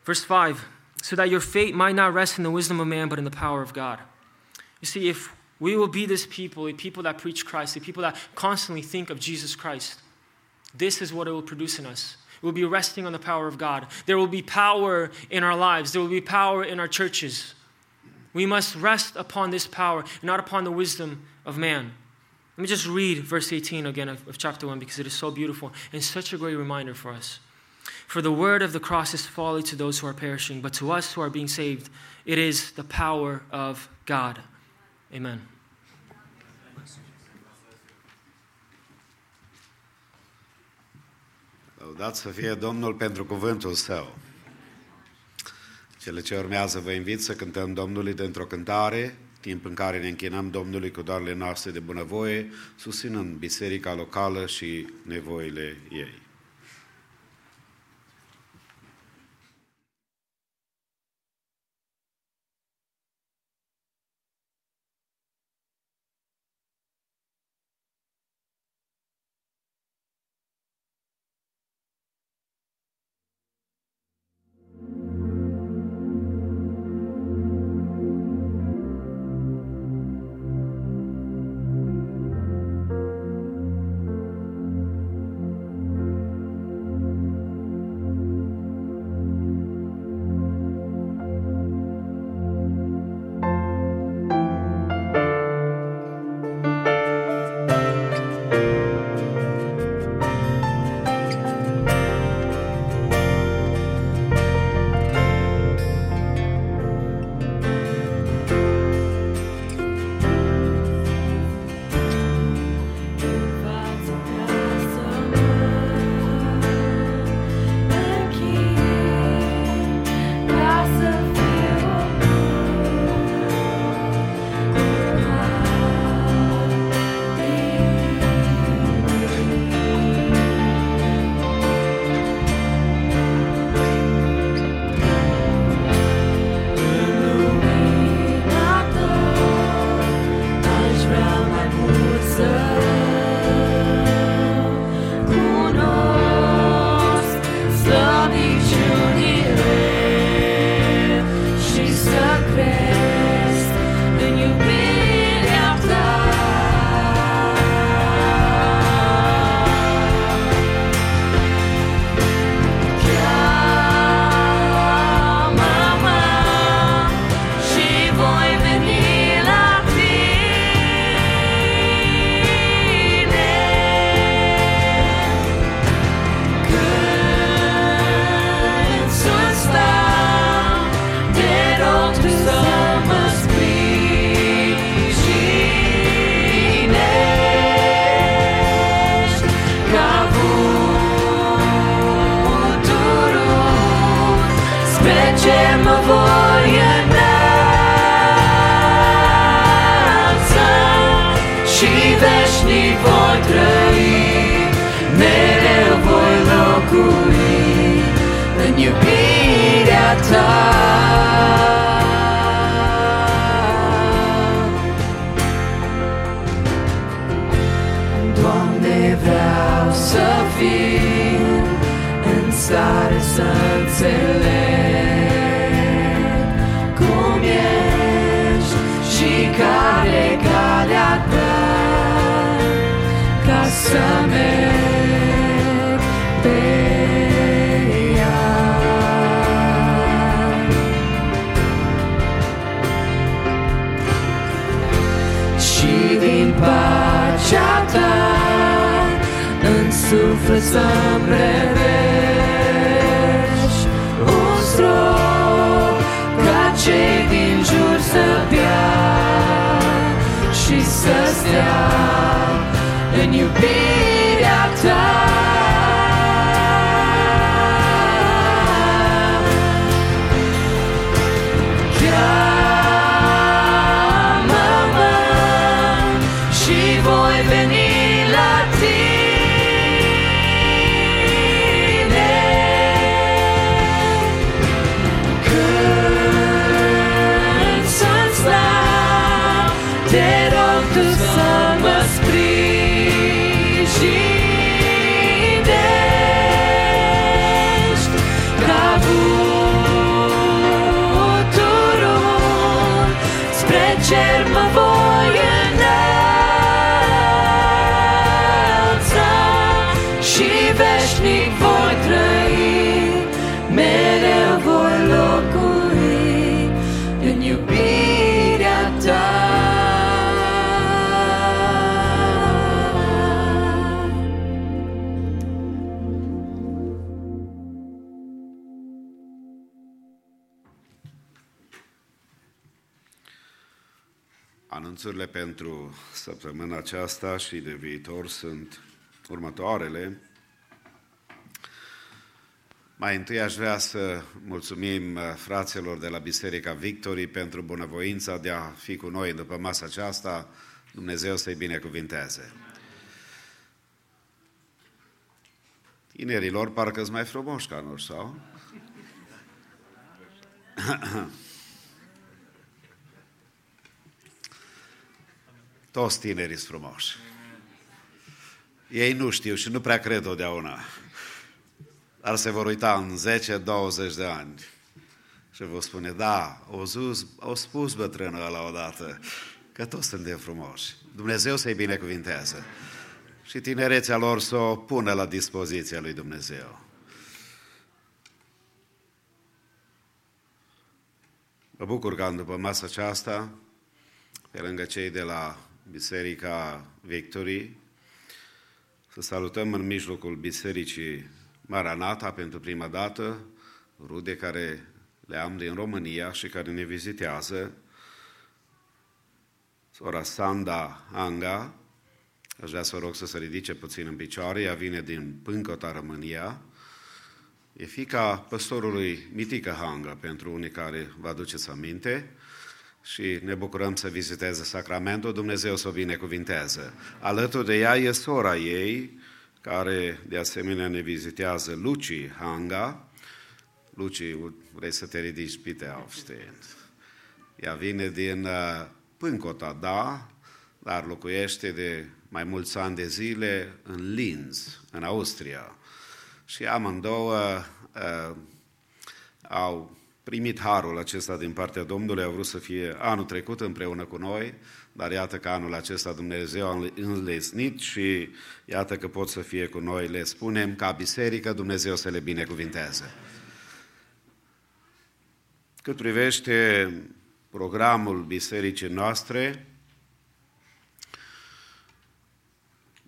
Verse 5 so that your faith might not rest in the wisdom of man, but in the power of God. You see, if we will be this people, a people that preach Christ, a people that constantly think of Jesus Christ, this is what it will produce in us. It will be resting on the power of God. There will be power in our lives, there will be power in our churches. We must rest upon this power, not upon the wisdom of man. Let me just read verse 18 again of, of chapter 1 because it is so beautiful and such a great reminder for us. For the word of the cross is folly to those who are perishing, but to us who are being saved, it is the power of God. Amen. Lăudați să fie Domnul pentru cuvântul Său. Cele ce urmează vă invit să cântăm Domnului dintr-o cântare, timp în care ne închinăm Domnului cu doarele noastre de bunăvoie, susținând biserica locală și nevoile ei. Aceasta și de viitor sunt următoarele. Mai întâi aș vrea să mulțumim uh, fraților de la Biserica Victorii pentru bunăvoința de a fi cu noi după masa aceasta. Dumnezeu să-i binecuvinteze. Tinerilor parcă sunt mai frumoși ca noi, sau? Toți tinerii sunt frumoși. Ei nu știu și nu prea cred totdeauna. Dar se vor uita în 10-20 de ani. Și vă spune, da, au, zis, au spus bătrânul ăla odată că toți suntem frumoși. Dumnezeu să-i binecuvinteze. Și tinerețea lor să o pună la dispoziția lui Dumnezeu. Mă bucur că după masa aceasta, pe lângă cei de la Biserica Victorii, să salutăm în mijlocul Bisericii Maranata pentru prima dată, rude care le am din România și care ne vizitează, sora Sanda Anga, aș vrea să o rog să se ridice puțin în picioare, ea vine din Pâncota, România, e fica păstorului Mitică Hanga, pentru unii care vă aduceți aminte, și ne bucurăm să viziteze Sacramentul, Dumnezeu să o binecuvinteze. Alături de ea e sora ei, care de asemenea ne vizitează, Luci Hanga. Luci, vrei să te ridici, Pite Aufstehen. Ea vine din uh, Pâncota, da, dar locuiește de mai mulți ani de zile în Linz, în Austria. Și amândouă uh, au primit harul acesta din partea Domnului, au vrut să fie anul trecut împreună cu noi, dar iată că anul acesta Dumnezeu a înlesnit și iată că pot să fie cu noi. Le spunem ca biserică Dumnezeu să le binecuvinteze. Cât privește programul bisericii noastre,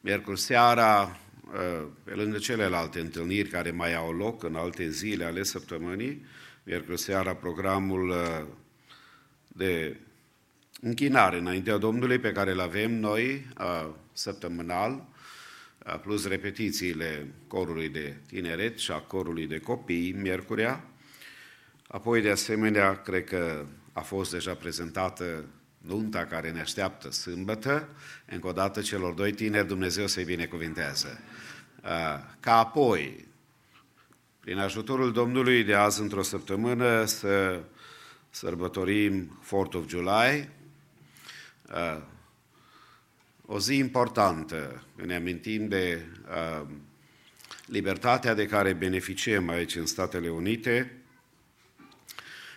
miercuri seara, pe lângă celelalte întâlniri care mai au loc în alte zile ale săptămânii, miercuri seara programul uh, de închinare înaintea Domnului pe care îl avem noi uh, săptămânal, uh, plus repetițiile corului de tineret și a corului de copii, miercurea. Apoi, de asemenea, cred că a fost deja prezentată nunta care ne așteaptă sâmbătă, încă o dată celor doi tineri, Dumnezeu să-i binecuvinteze. Ca apoi, prin ajutorul Domnului de azi într-o săptămână să sărbătorim 4th of July, uh, o zi importantă. Ne amintim de uh, libertatea de care beneficiem aici în Statele Unite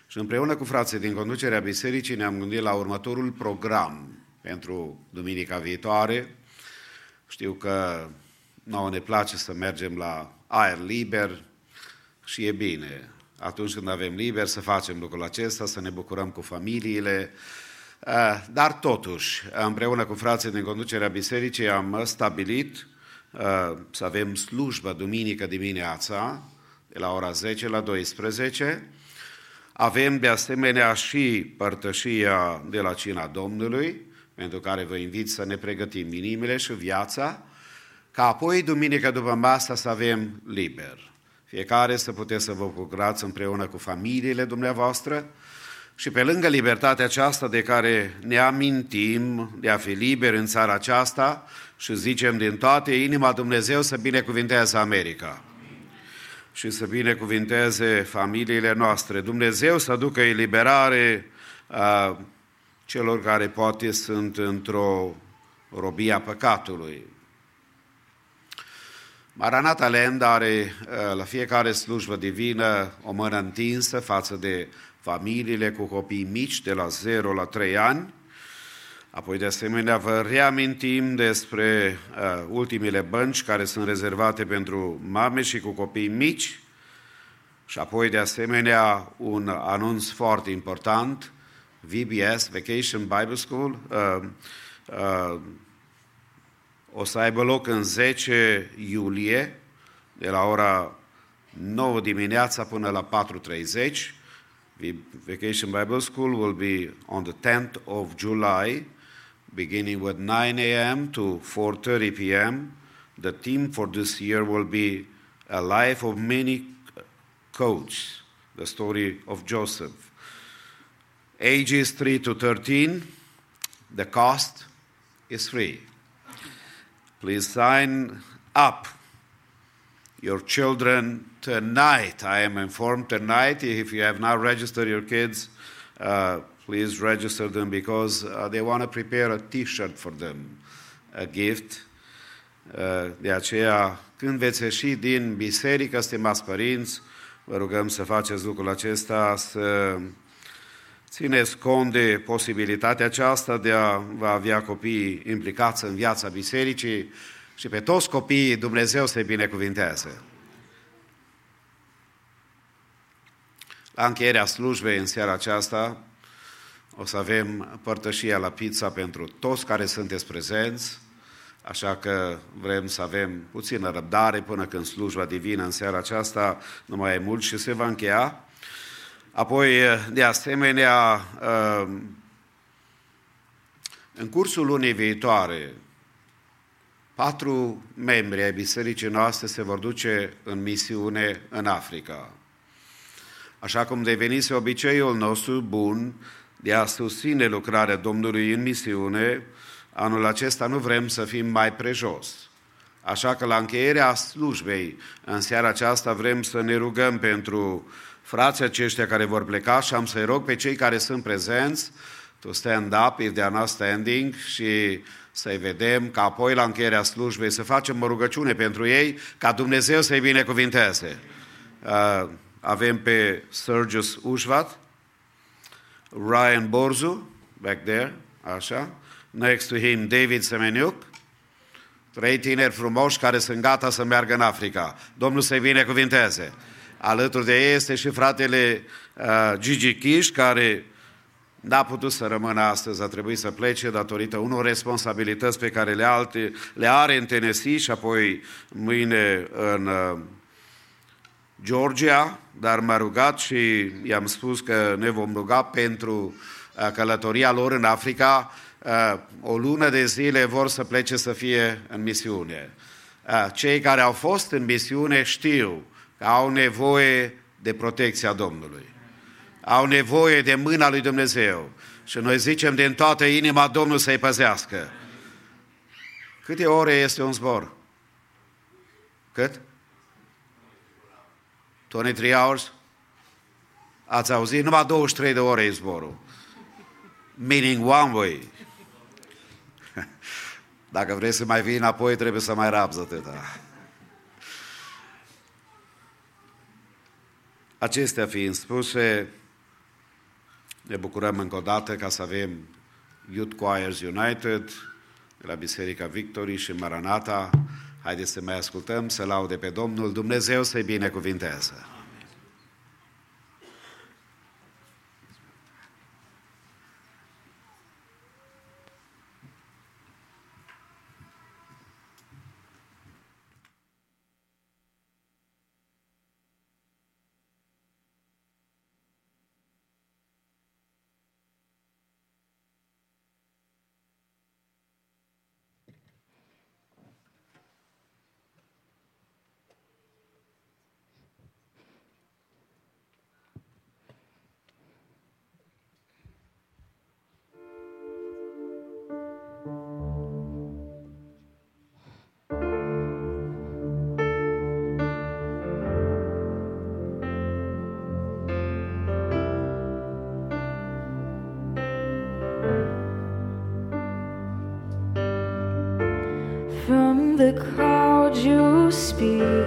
și împreună cu frații din conducerea bisericii ne-am gândit la următorul program pentru duminica viitoare. Știu că nouă ne place să mergem la aer liber, și e bine. Atunci când avem liber să facem lucrul acesta, să ne bucurăm cu familiile, eh, dar totuși, împreună cu frații din conducerea bisericii, am stabilit eh, să avem slujbă duminică dimineața, de la ora 10 la 12. Avem de asemenea și părtășia de la Cina Domnului, pentru care vă invit să ne pregătim inimile și viața, ca apoi, duminică după masa, să avem liber. Fiecare să puteți să vă bucurați împreună cu familiile dumneavoastră și pe lângă libertatea aceasta de care ne amintim de a fi liberi în țara aceasta și zicem din toate inima Dumnezeu să binecuvinteze America și să binecuvinteze familiile noastre. Dumnezeu să aducă eliberare a celor care poate sunt într-o robia păcatului. Maranata Land are uh, la fiecare slujbă divină o mână întinsă față de familiile cu copii mici de la 0 la 3 ani. Apoi, de asemenea, vă reamintim despre uh, ultimile bănci care sunt rezervate pentru mame și cu copii mici. Și apoi, de asemenea, un anunț foarte important, VBS, Vacation Bible School, uh, uh, o să aibă loc în 10 iulie, de la ora 9 dimineața până la 4.30. Vacation Bible School will be on the 10th of July, beginning with 9 a.m. to 4.30 p.m. The theme for this year will be A Life of Many Coats, the story of Joseph. Ages 3 to 13, the cost is free. Please sign up your children tonight. I am informed tonight. If you have not registered your kids, uh, please register them because uh, they want to prepare a t shirt for them, a gift. Uh, de aceea, când veți ieși din biserică, stimați părinți, vă rugăm să faceți lucrul acesta, să țineți cont de posibilitatea aceasta de a vă avea copii implicați în viața bisericii și pe toți copiii Dumnezeu să-i binecuvintează. La încheierea slujbei în seara aceasta o să avem părtășia la pizza pentru toți care sunteți prezenți, așa că vrem să avem puțină răbdare până când slujba divină în seara aceasta nu mai e mult și se va încheia. Apoi, de asemenea, în cursul lunii viitoare, patru membri ai bisericii noastre se vor duce în misiune în Africa. Așa cum devenise obiceiul nostru bun de a susține lucrarea Domnului în misiune, anul acesta nu vrem să fim mai prejos. Așa că la încheierea slujbei în seara aceasta vrem să ne rugăm pentru frații aceștia care vor pleca și am să-i rog pe cei care sunt prezenți to stand up if they are not standing și să-i vedem ca apoi la încheierea slujbei să facem o rugăciune pentru ei ca Dumnezeu să-i binecuvinteze. Uh, avem pe Sergius Ușvat, Ryan Borzu, back there, așa, next to him David Semeniuc, trei tineri frumoși care sunt gata să meargă în Africa. Domnul să-i binecuvinteze. Alături de ei este și fratele uh, Gigi Kish, care n-a putut să rămână astăzi, a trebuit să plece datorită unor responsabilități pe care le, alte, le are în Tennessee și apoi mâine în uh, Georgia, dar m-a rugat și i-am spus că ne vom ruga pentru uh, călătoria lor în Africa. Uh, o lună de zile vor să plece să fie în misiune. Uh, cei care au fost în misiune știu că au nevoie de protecția Domnului. Au nevoie de mâna lui Dumnezeu. Și noi zicem din toată inima Domnul să-i păzească. Câte ore este un zbor? Cât? 23 hours? Ați auzit? Numai 23 de ore e zborul. Meaning one way. Dacă vrei să mai vii înapoi, trebuie să mai rabzi atâta. Acestea fiind spuse, ne bucurăm încă o dată ca să avem Youth Choirs United de la Biserica Victory și Maranata. Haideți să mai ascultăm, să laude pe Domnul, Dumnezeu să-i binecuvinteze. the cloud you speak.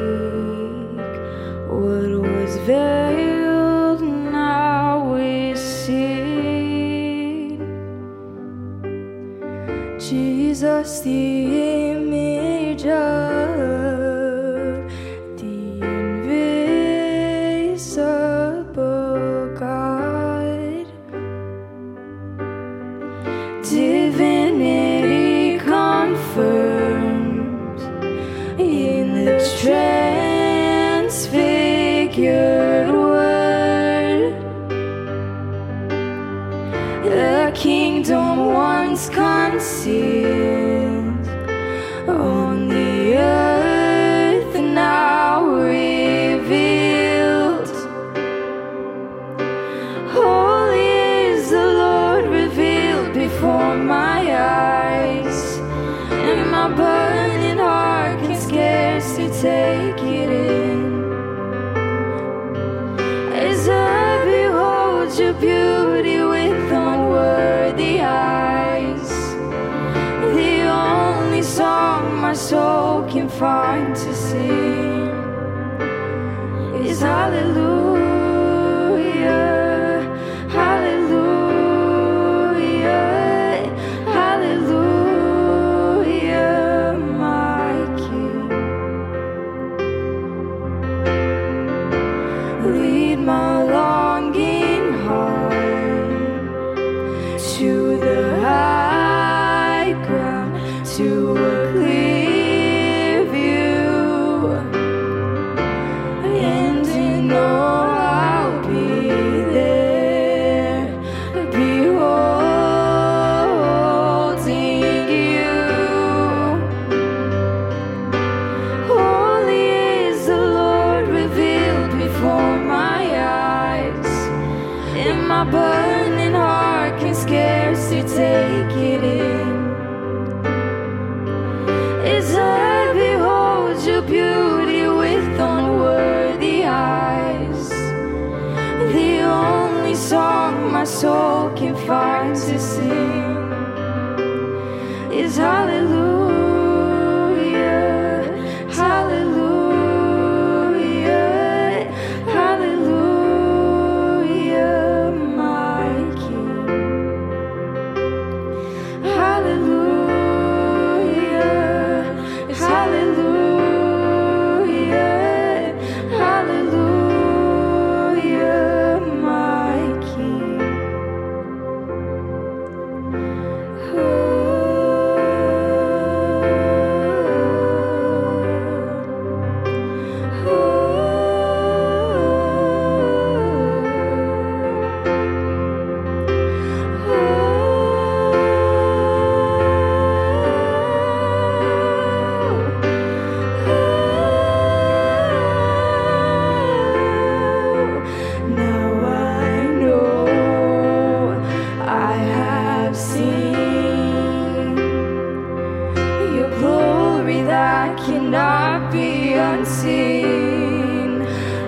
cannot be unseen.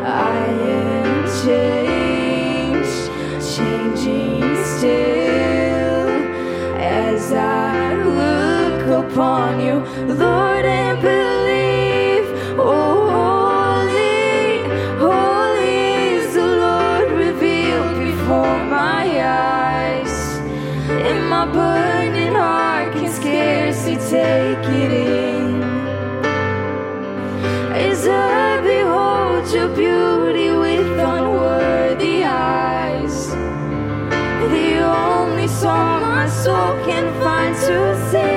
I am changed, changing still as I look upon you, Lord. only song my soul can find to sing.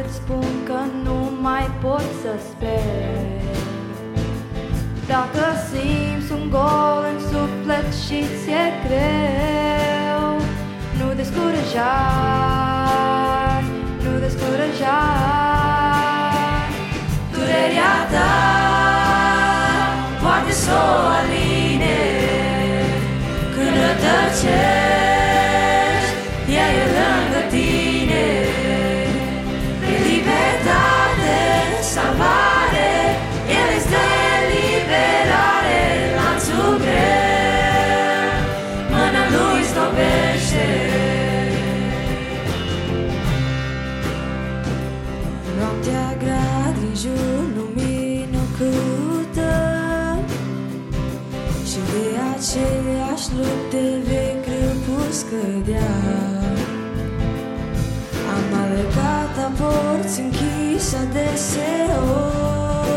Vechi îți spun că nu mai pot să sper. Dacă simți un gol în suflet și ți-e greu Nu descuraja, nu descuraja Durerea ta poate să o aline Când rătăcești închise adeseori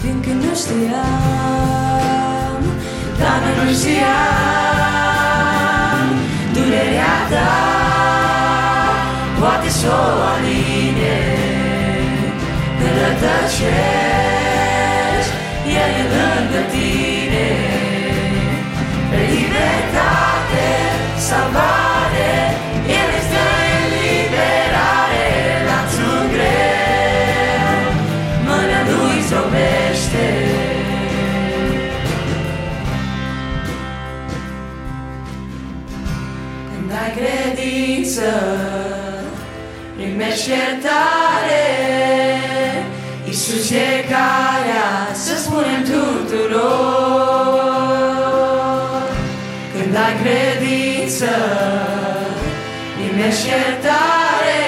Fiindcă nu știam Dar noi nu știam Durerea ta Poate aline Când rătăcești El e lângă tine libertate, salvare Primești iertare Iisus e calea Să spunem tuturor. Când ai credință Primești iertare.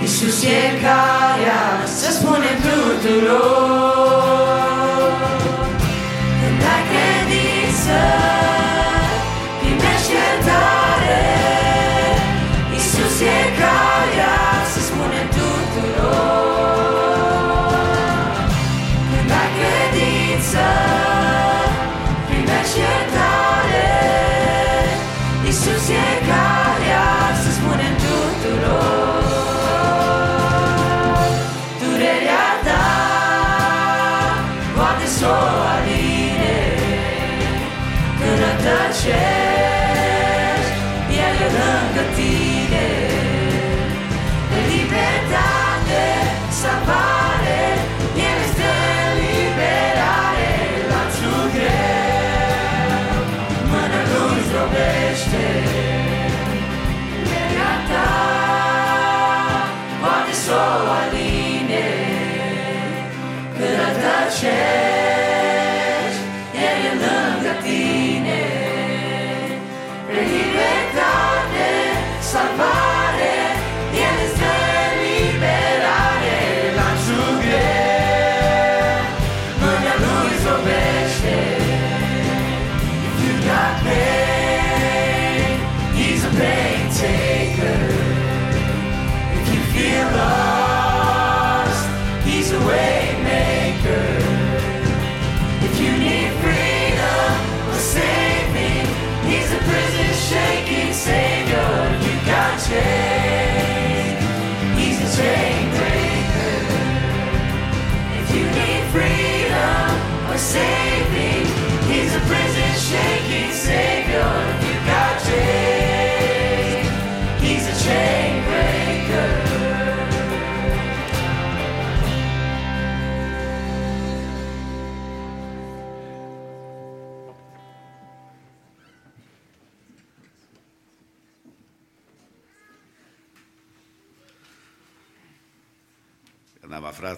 Iisus e calea Să spunem tuturor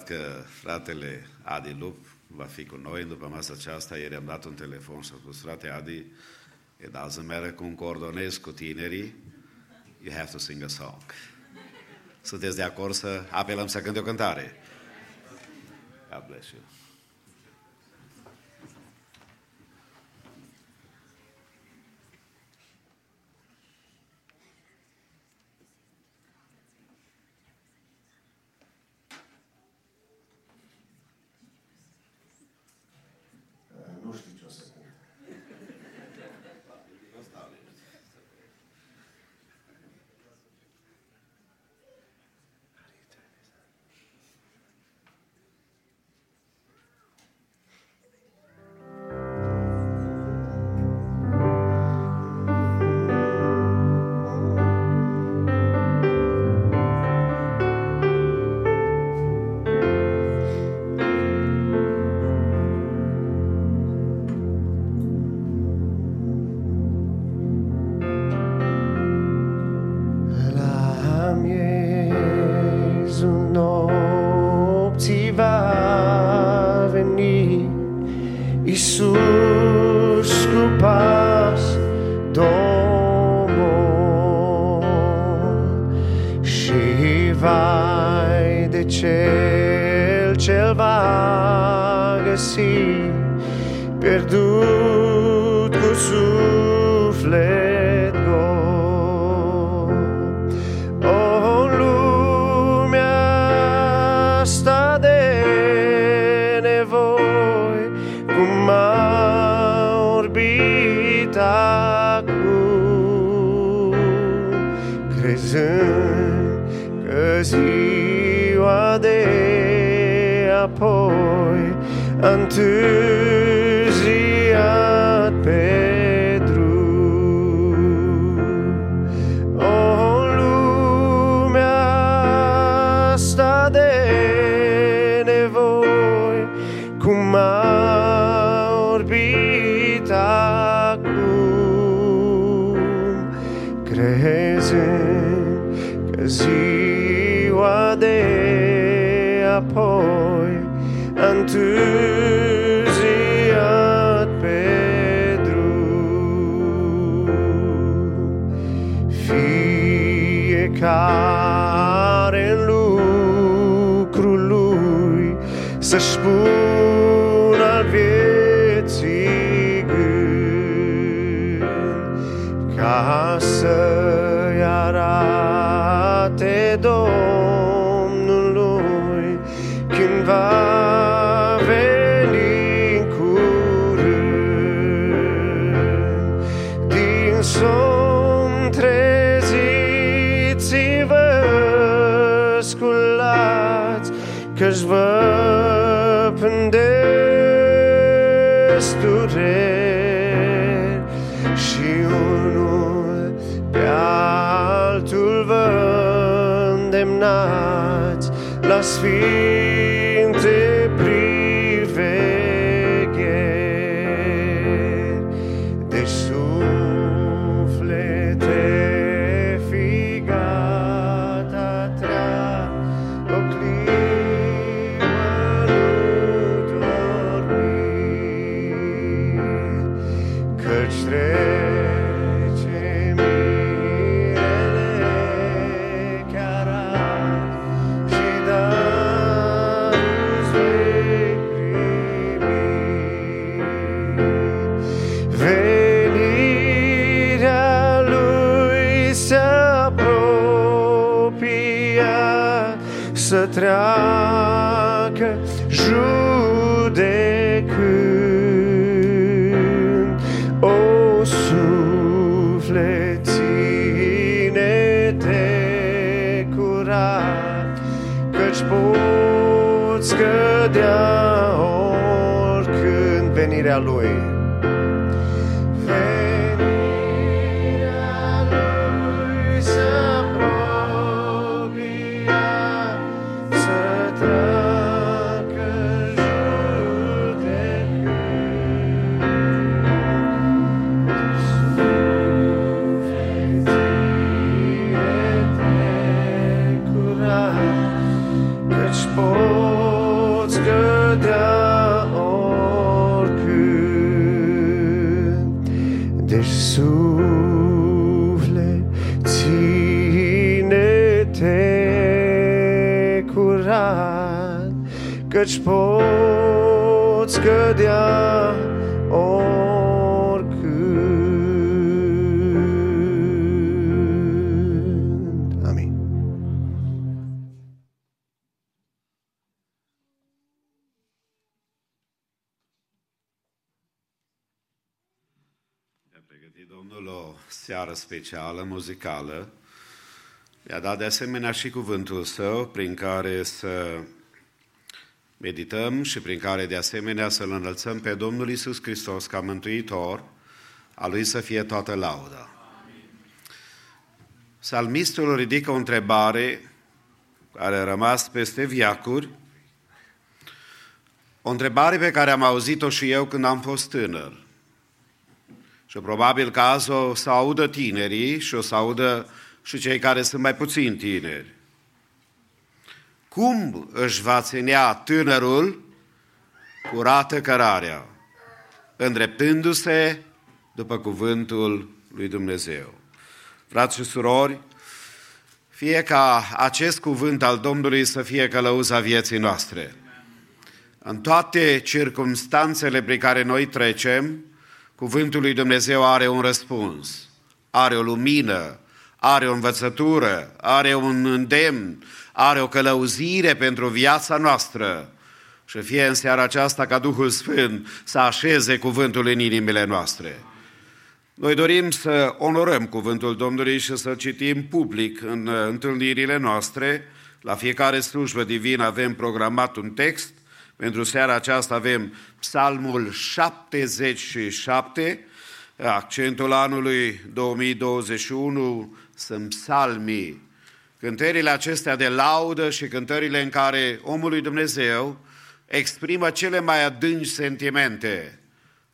că fratele Adi Lup va fi cu noi după masa aceasta, ieri am dat un telefon și am spus, frate Adi, it doesn't matter cum coordonezi cu tinerii, you have to sing a song. Sunteți de acord să apelăm să cânte o cântare? God bless you. Căci poți cădea oricând Amin. Ne-a pregătit Domnul o seară specială, muzicală. Mi-a dat de asemenea și cuvântul său prin care să medităm și prin care de asemenea să-L înălțăm pe Domnul Isus Hristos ca Mântuitor, a Lui să fie toată lauda. Salmistul ridică o întrebare care a rămas peste viacuri, o întrebare pe care am auzit-o și eu când am fost tânăr. Și probabil că azi o să audă tinerii și o să audă și cei care sunt mai puțin tineri. Cum își va ținea tânărul curată cărarea, îndreptându-se după cuvântul lui Dumnezeu? Frați și surori, fie ca acest cuvânt al Domnului să fie călăuza vieții noastre. În toate circumstanțele prin care noi trecem, cuvântul lui Dumnezeu are un răspuns, are o lumină, are o învățătură, are un îndemn, are o călăuzire pentru viața noastră. Și fie în seara aceasta ca Duhul Sfânt să așeze cuvântul în inimile noastre. Noi dorim să onorăm cuvântul Domnului și să citim public în uh, întâlnirile noastre. La fiecare slujbă divină avem programat un text. Pentru seara aceasta avem Psalmul 77, accentul anului 2021 sunt psalmii. Cântările acestea de laudă și cântările în care omul lui Dumnezeu exprimă cele mai adânci sentimente,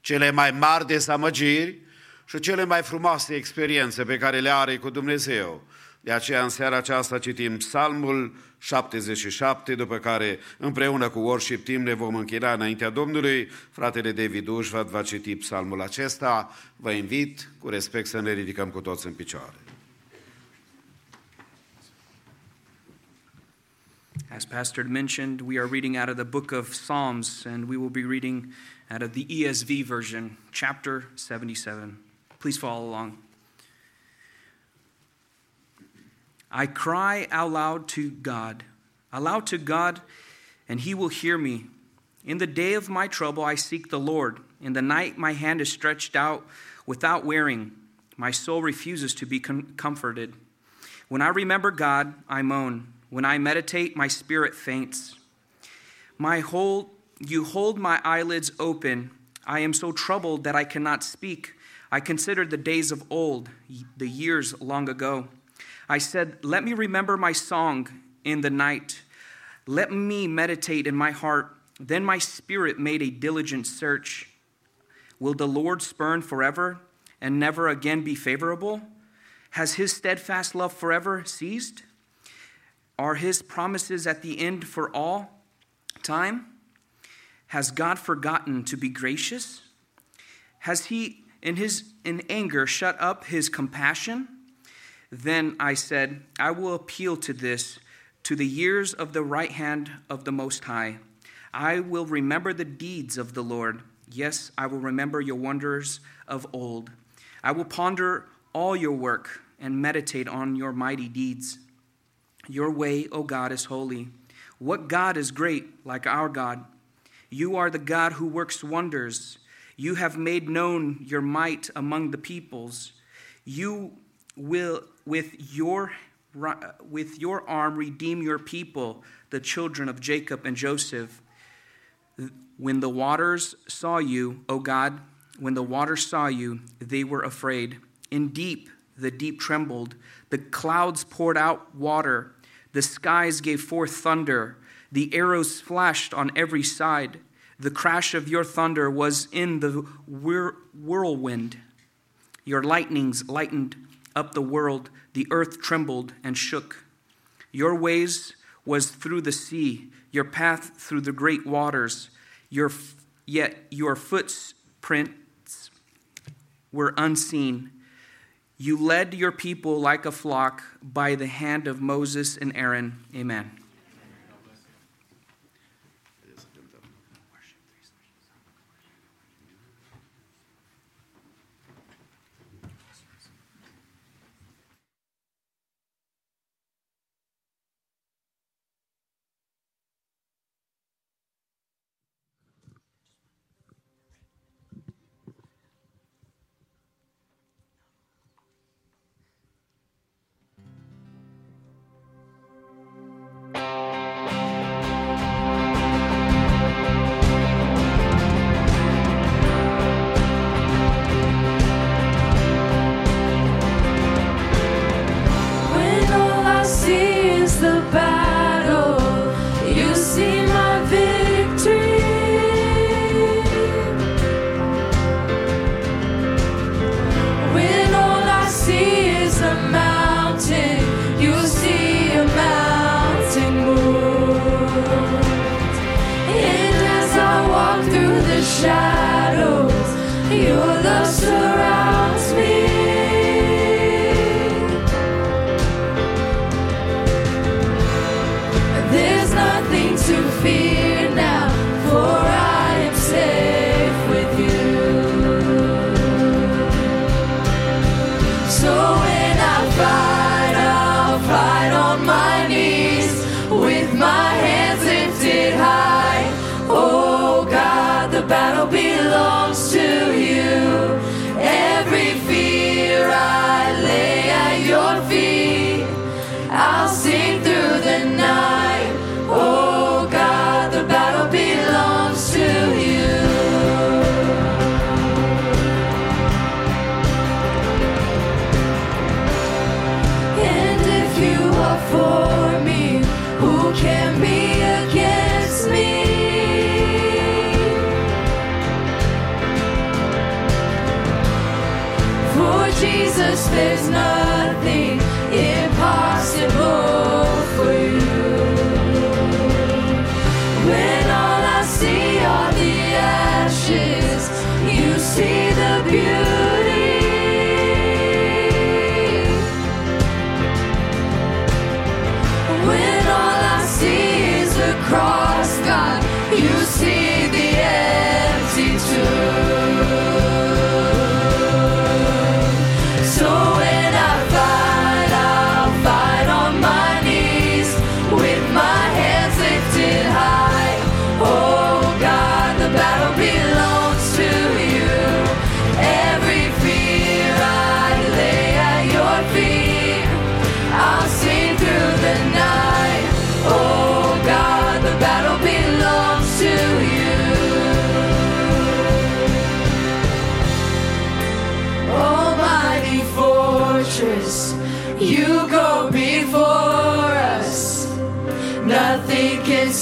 cele mai mari dezamăgiri și cele mai frumoase experiențe pe care le are cu Dumnezeu. De aceea în seara aceasta citim Psalmul 77, după care împreună cu worship team ne vom închina înaintea Domnului. Fratele David Ușvat va citi psalmul acesta. Vă invit cu respect să ne ridicăm cu toți în picioare. As Pastor mentioned, we are reading out of the book of Psalms, and we will be reading out of the ESV version, chapter 77. Please follow along. I cry out loud to God, aloud to God, and he will hear me. In the day of my trouble, I seek the Lord. In the night, my hand is stretched out without wearing. My soul refuses to be com- comforted. When I remember God, I moan. When I meditate, my spirit faints. My whole, you hold my eyelids open. I am so troubled that I cannot speak. I considered the days of old, the years long ago. I said, Let me remember my song in the night. Let me meditate in my heart. Then my spirit made a diligent search. Will the Lord spurn forever and never again be favorable? Has his steadfast love forever ceased? Are his promises at the end for all time? Has God forgotten to be gracious? Has he in his in anger shut up his compassion? Then I said, I will appeal to this to the years of the right hand of the most high. I will remember the deeds of the Lord. Yes, I will remember your wonders of old. I will ponder all your work and meditate on your mighty deeds. Your way, O God, is holy. What God is great like our God? You are the God who works wonders. You have made known your might among the peoples. You will, with your, with your arm, redeem your people, the children of Jacob and Joseph. When the waters saw you, O God, when the waters saw you, they were afraid. In deep, the deep trembled. The clouds poured out water. The skies gave forth thunder. The arrows flashed on every side. The crash of your thunder was in the whir- whirlwind. Your lightnings lightened up the world. The earth trembled and shook. Your ways was through the sea, your path through the great waters. Your, yet your footprints were unseen. You led your people like a flock by the hand of Moses and Aaron. Amen.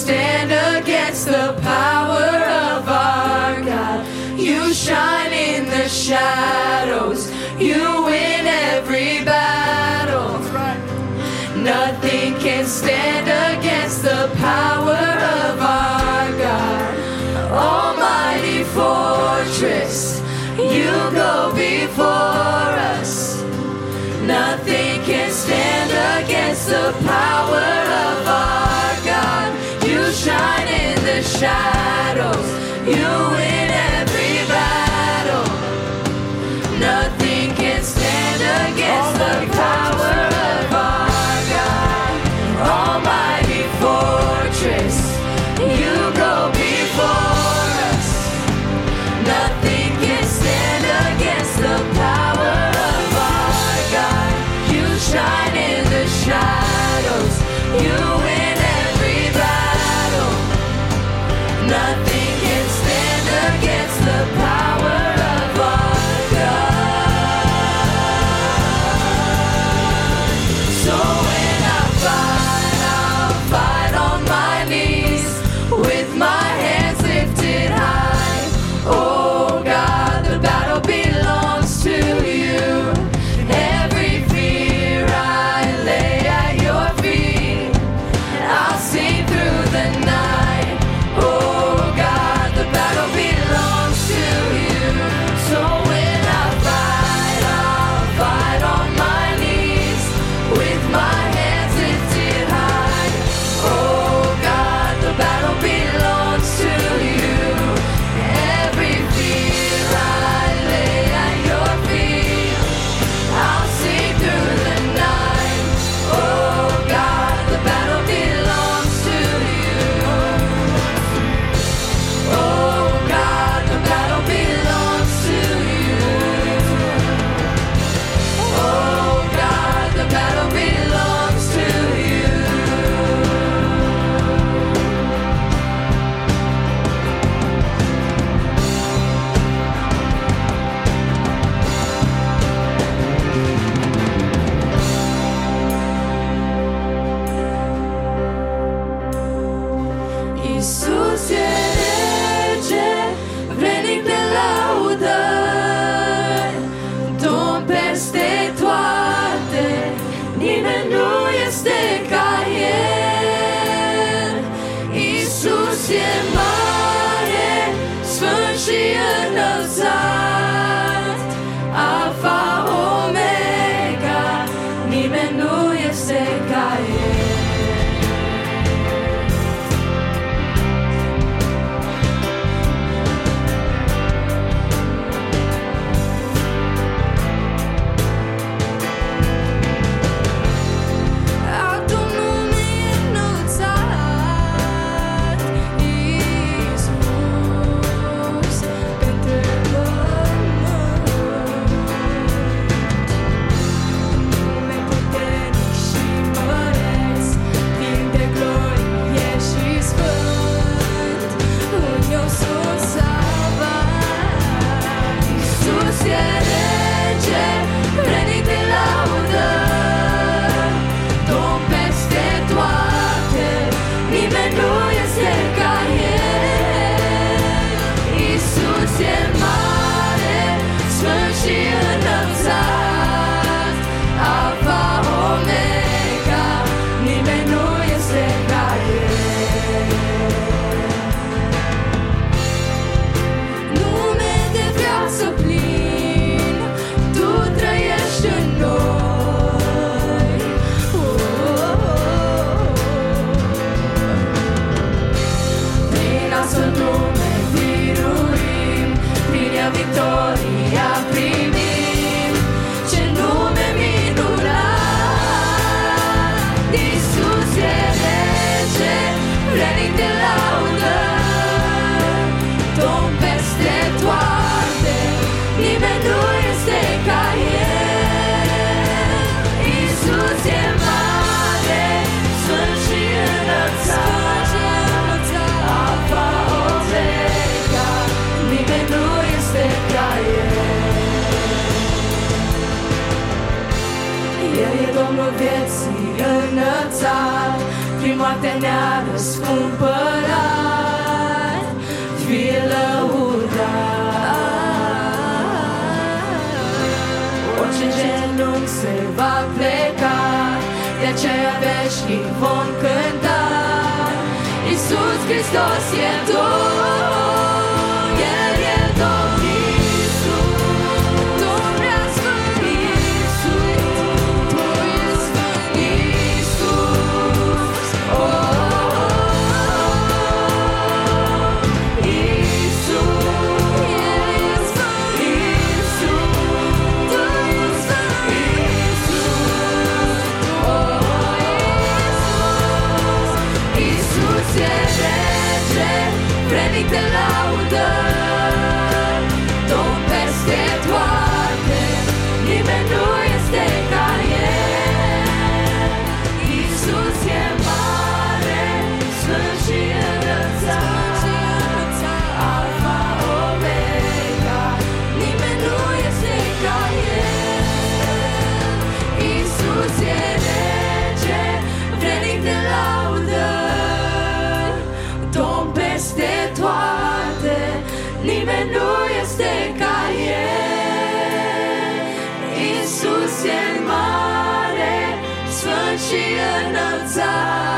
stand against the power of our God. You shine in the shadows, you win every battle. Right. Nothing can stand against the power of our God. Almighty fortress, you go before us. Nothing can stand against the power she enough time. Veșnic vom cânta. Iisus Hristos e Domn, înălțat,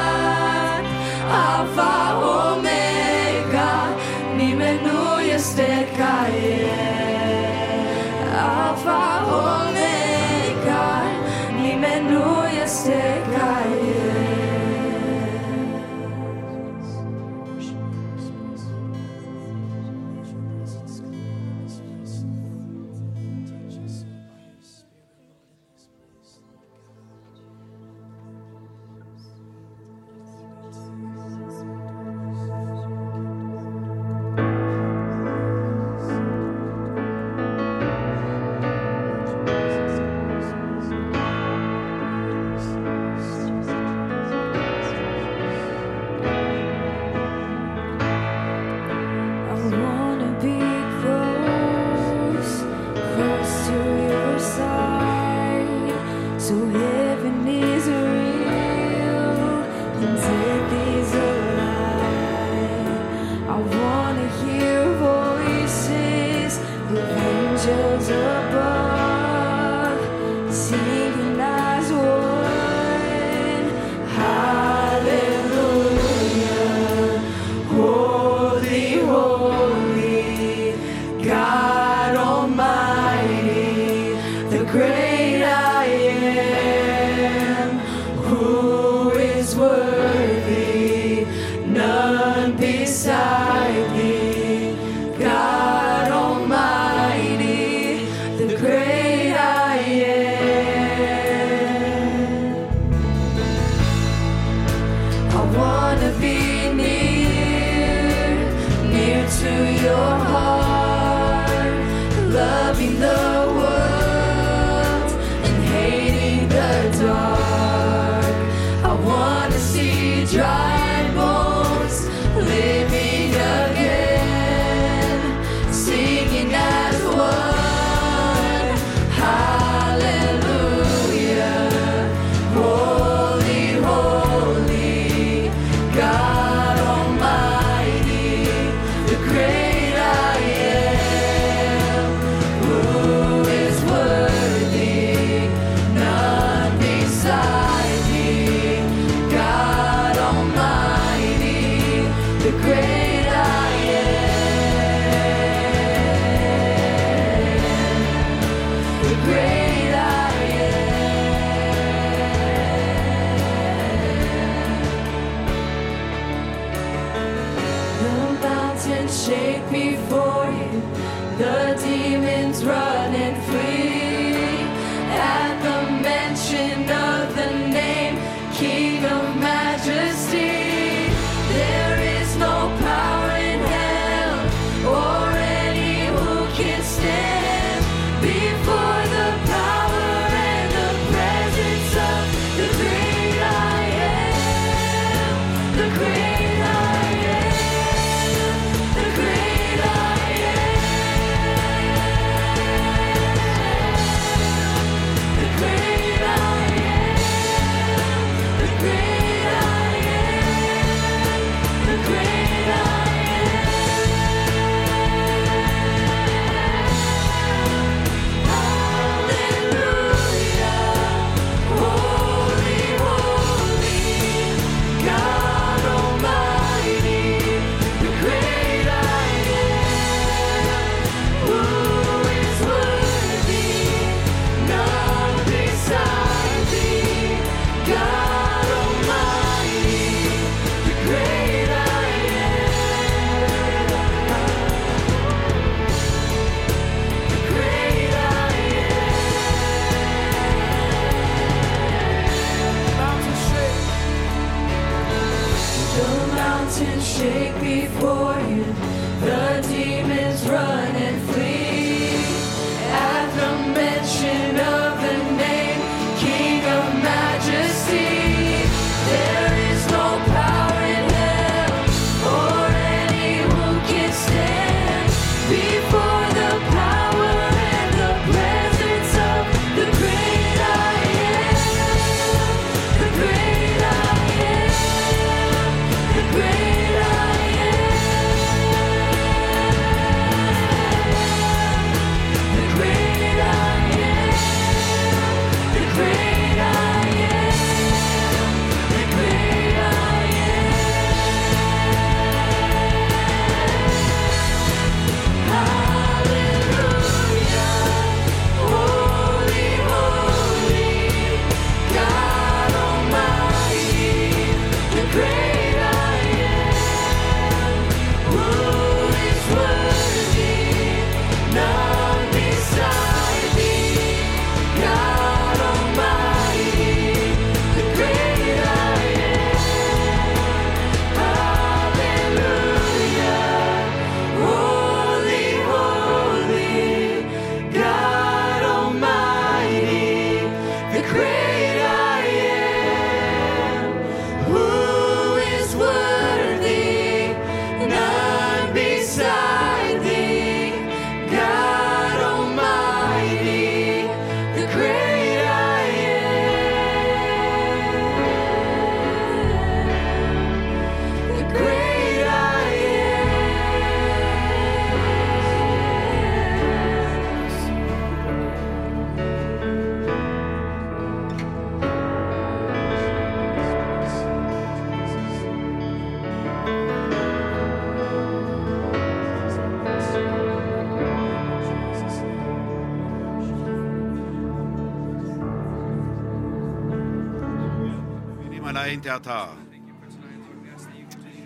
Ata.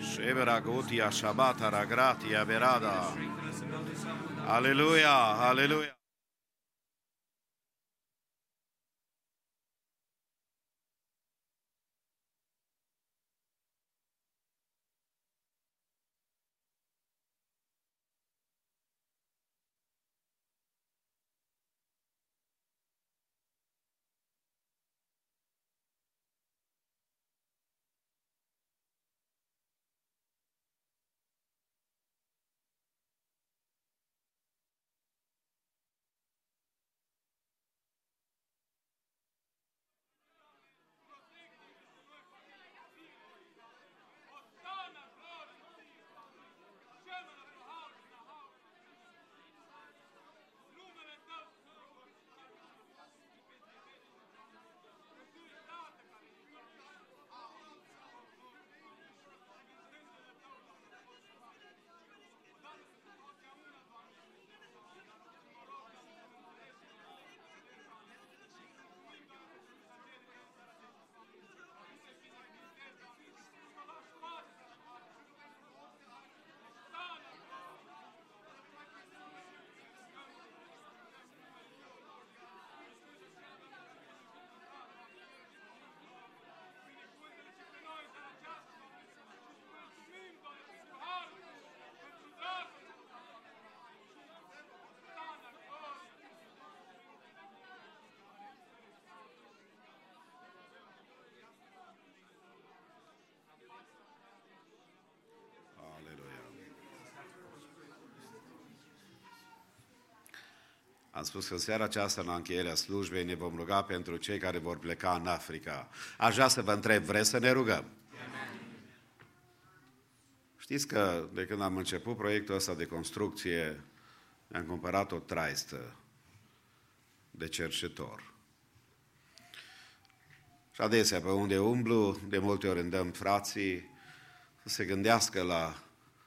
Severa Gotia Shabatara Gratia Verada. Alleluia, alleluia. Am spus că în seara aceasta, în încheierea slujbei, ne vom ruga pentru cei care vor pleca în Africa. Aș vrea să vă întreb, vreți să ne rugăm? Știți că de când am început proiectul ăsta de construcție, mi-am cumpărat o traistă de cercetor. Și adesea, pe unde umblu, de multe ori îndemn frații să se gândească la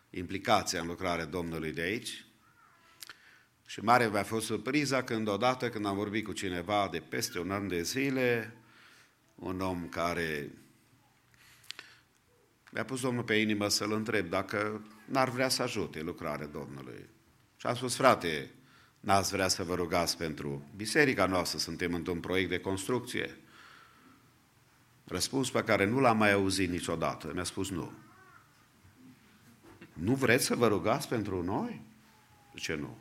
implicația în lucrarea Domnului de aici. Și mare mi-a fost surpriza când odată când am vorbit cu cineva de peste un an de zile, un om care mi-a pus Domnul pe inimă să-l întreb dacă n-ar vrea să ajute lucrarea Domnului. Și am spus, frate, n-ați vrea să vă rugați pentru biserica noastră, suntem într-un proiect de construcție. Răspuns pe care nu l-am mai auzit niciodată. Mi-a spus nu. Nu vreți să vă rugați pentru noi? Ce nu?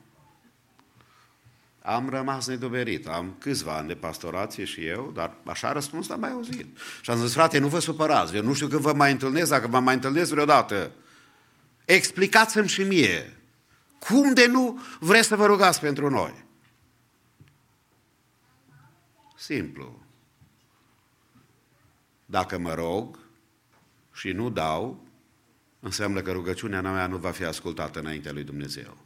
Am rămas nedoberit. Am câțiva ani de pastorație și eu, dar așa a răspuns, dar mai auzit. Și am zis, frate, nu vă supărați, eu nu știu când vă mai întâlnesc, dacă vă mai întâlnesc vreodată. Explicați-mi și mie, cum de nu vreți să vă rugați pentru noi? Simplu. Dacă mă rog și nu dau, înseamnă că rugăciunea mea nu va fi ascultată înaintea lui Dumnezeu.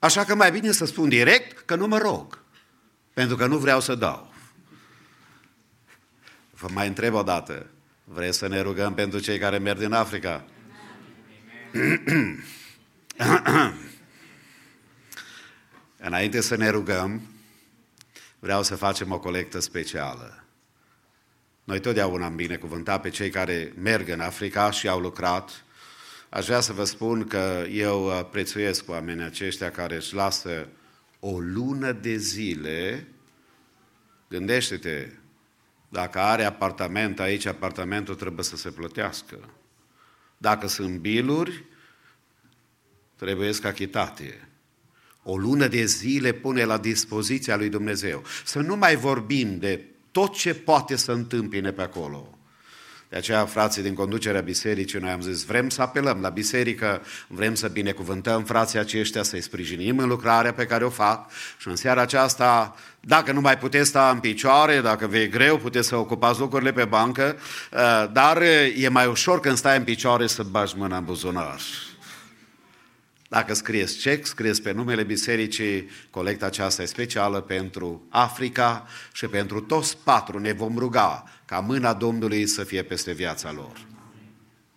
Așa că mai bine să spun direct că nu mă rog, pentru că nu vreau să dau. Vă mai întreb o dată, vreți să ne rugăm pentru cei care merg din Africa? Înainte să ne rugăm, vreau să facem o colectă specială. Noi totdeauna am binecuvântat pe cei care merg în Africa și au lucrat. Aș vrea să vă spun că eu uh, prețuiesc oamenii aceștia care își lasă o lună de zile. Gândește-te, dacă are apartament aici, apartamentul trebuie să se plătească. Dacă sunt biluri, trebuie să achitate. O lună de zile pune la dispoziția lui Dumnezeu. Să nu mai vorbim de tot ce poate să întâmpine pe acolo. De aceea, frații din conducerea bisericii, noi am zis, vrem să apelăm la biserică, vrem să binecuvântăm frații aceștia, să-i sprijinim în lucrarea pe care o fac și în seara aceasta, dacă nu mai puteți sta în picioare, dacă vă e greu, puteți să ocupați locurile pe bancă, uh, dar e mai ușor când stai în picioare să bagi mâna în buzunar. Dacă scrieți cec, scrieți pe numele bisericii, colecta aceasta e specială pentru Africa și pentru toți patru ne vom ruga ca mâna Domnului să fie peste viața lor.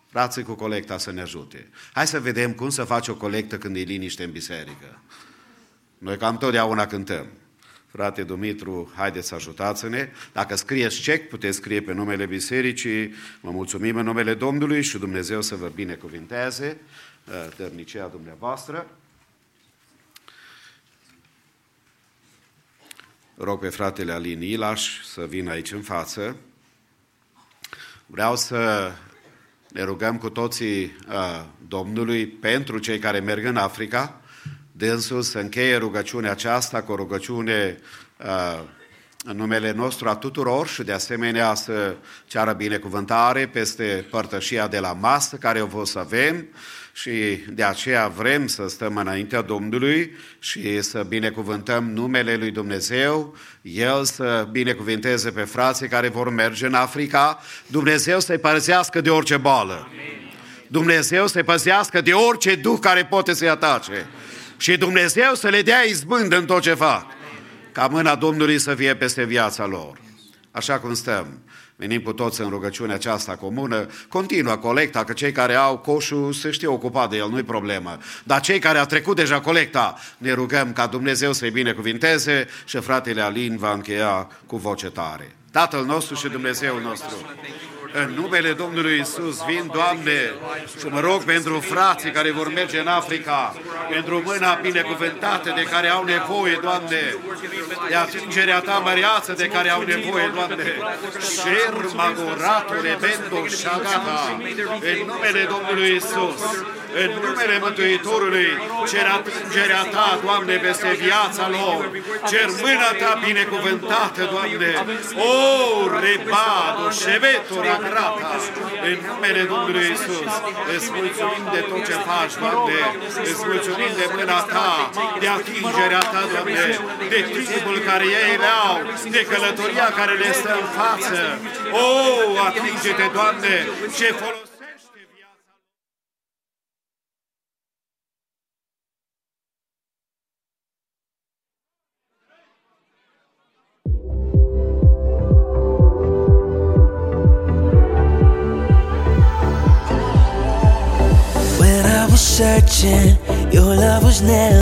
Frații cu colecta să ne ajute. Hai să vedem cum să faci o colectă când e liniște în biserică. Noi cam totdeauna cântăm. Frate Dumitru, haideți să ajutați-ne. Dacă scrieți cec, puteți scrie pe numele bisericii. Vă mulțumim în numele Domnului și Dumnezeu să vă binecuvinteze dărnicea dumneavoastră. Rog pe fratele Alin Ilaș să vină aici în față. Vreau să ne rugăm cu toții uh, Domnului pentru cei care merg în Africa, dânsul să încheie rugăciunea aceasta cu o rugăciune uh, în numele nostru a tuturor și de asemenea să ceară binecuvântare peste părtășia de la masă care o vom să avem și de aceea vrem să stăm înaintea Domnului și să binecuvântăm numele lui Dumnezeu, El să binecuvinteze pe frații care vor merge în Africa, Dumnezeu să-i părăsească de orice boală. Dumnezeu să-i păzească de orice duh care poate să-i atace. Și Dumnezeu să le dea izbândă în tot ce fac. Ca mâna Domnului să fie peste viața lor. Așa cum stăm. Venim cu toți în rugăciunea aceasta comună, continuă colecta, că cei care au coșul se știe ocupa de el, nu-i problemă. Dar cei care au trecut deja colecta, ne rugăm ca Dumnezeu să-i binecuvinteze și fratele Alin va încheia cu voce tare. Tatăl nostru și Dumnezeul nostru. În numele Domnului Isus vin, Doamne, și mă rog pentru frații care vor merge în Africa, pentru mâna binecuvântată de care au nevoie, Doamne, de atingerea Ta măreață de care au nevoie, Doamne. Șer magoratul ebendo șagata, în numele Domnului Isus, în numele Mântuitorului, cer atingerea Ta, Doamne, peste viața lor, cer mâna Ta binecuvântată, Doamne, o, rebado, șevetura, grata, în numele Domnului Isus. Îți mulțumim de tot ce faci, Doamne, îți mulțumim de mâna Ta, de atingerea Ta, Doamne, de timpul care ei le au, de călătoria care le stă în față. O, atinge-te, Doamne, ce folosește was searching, your love was never.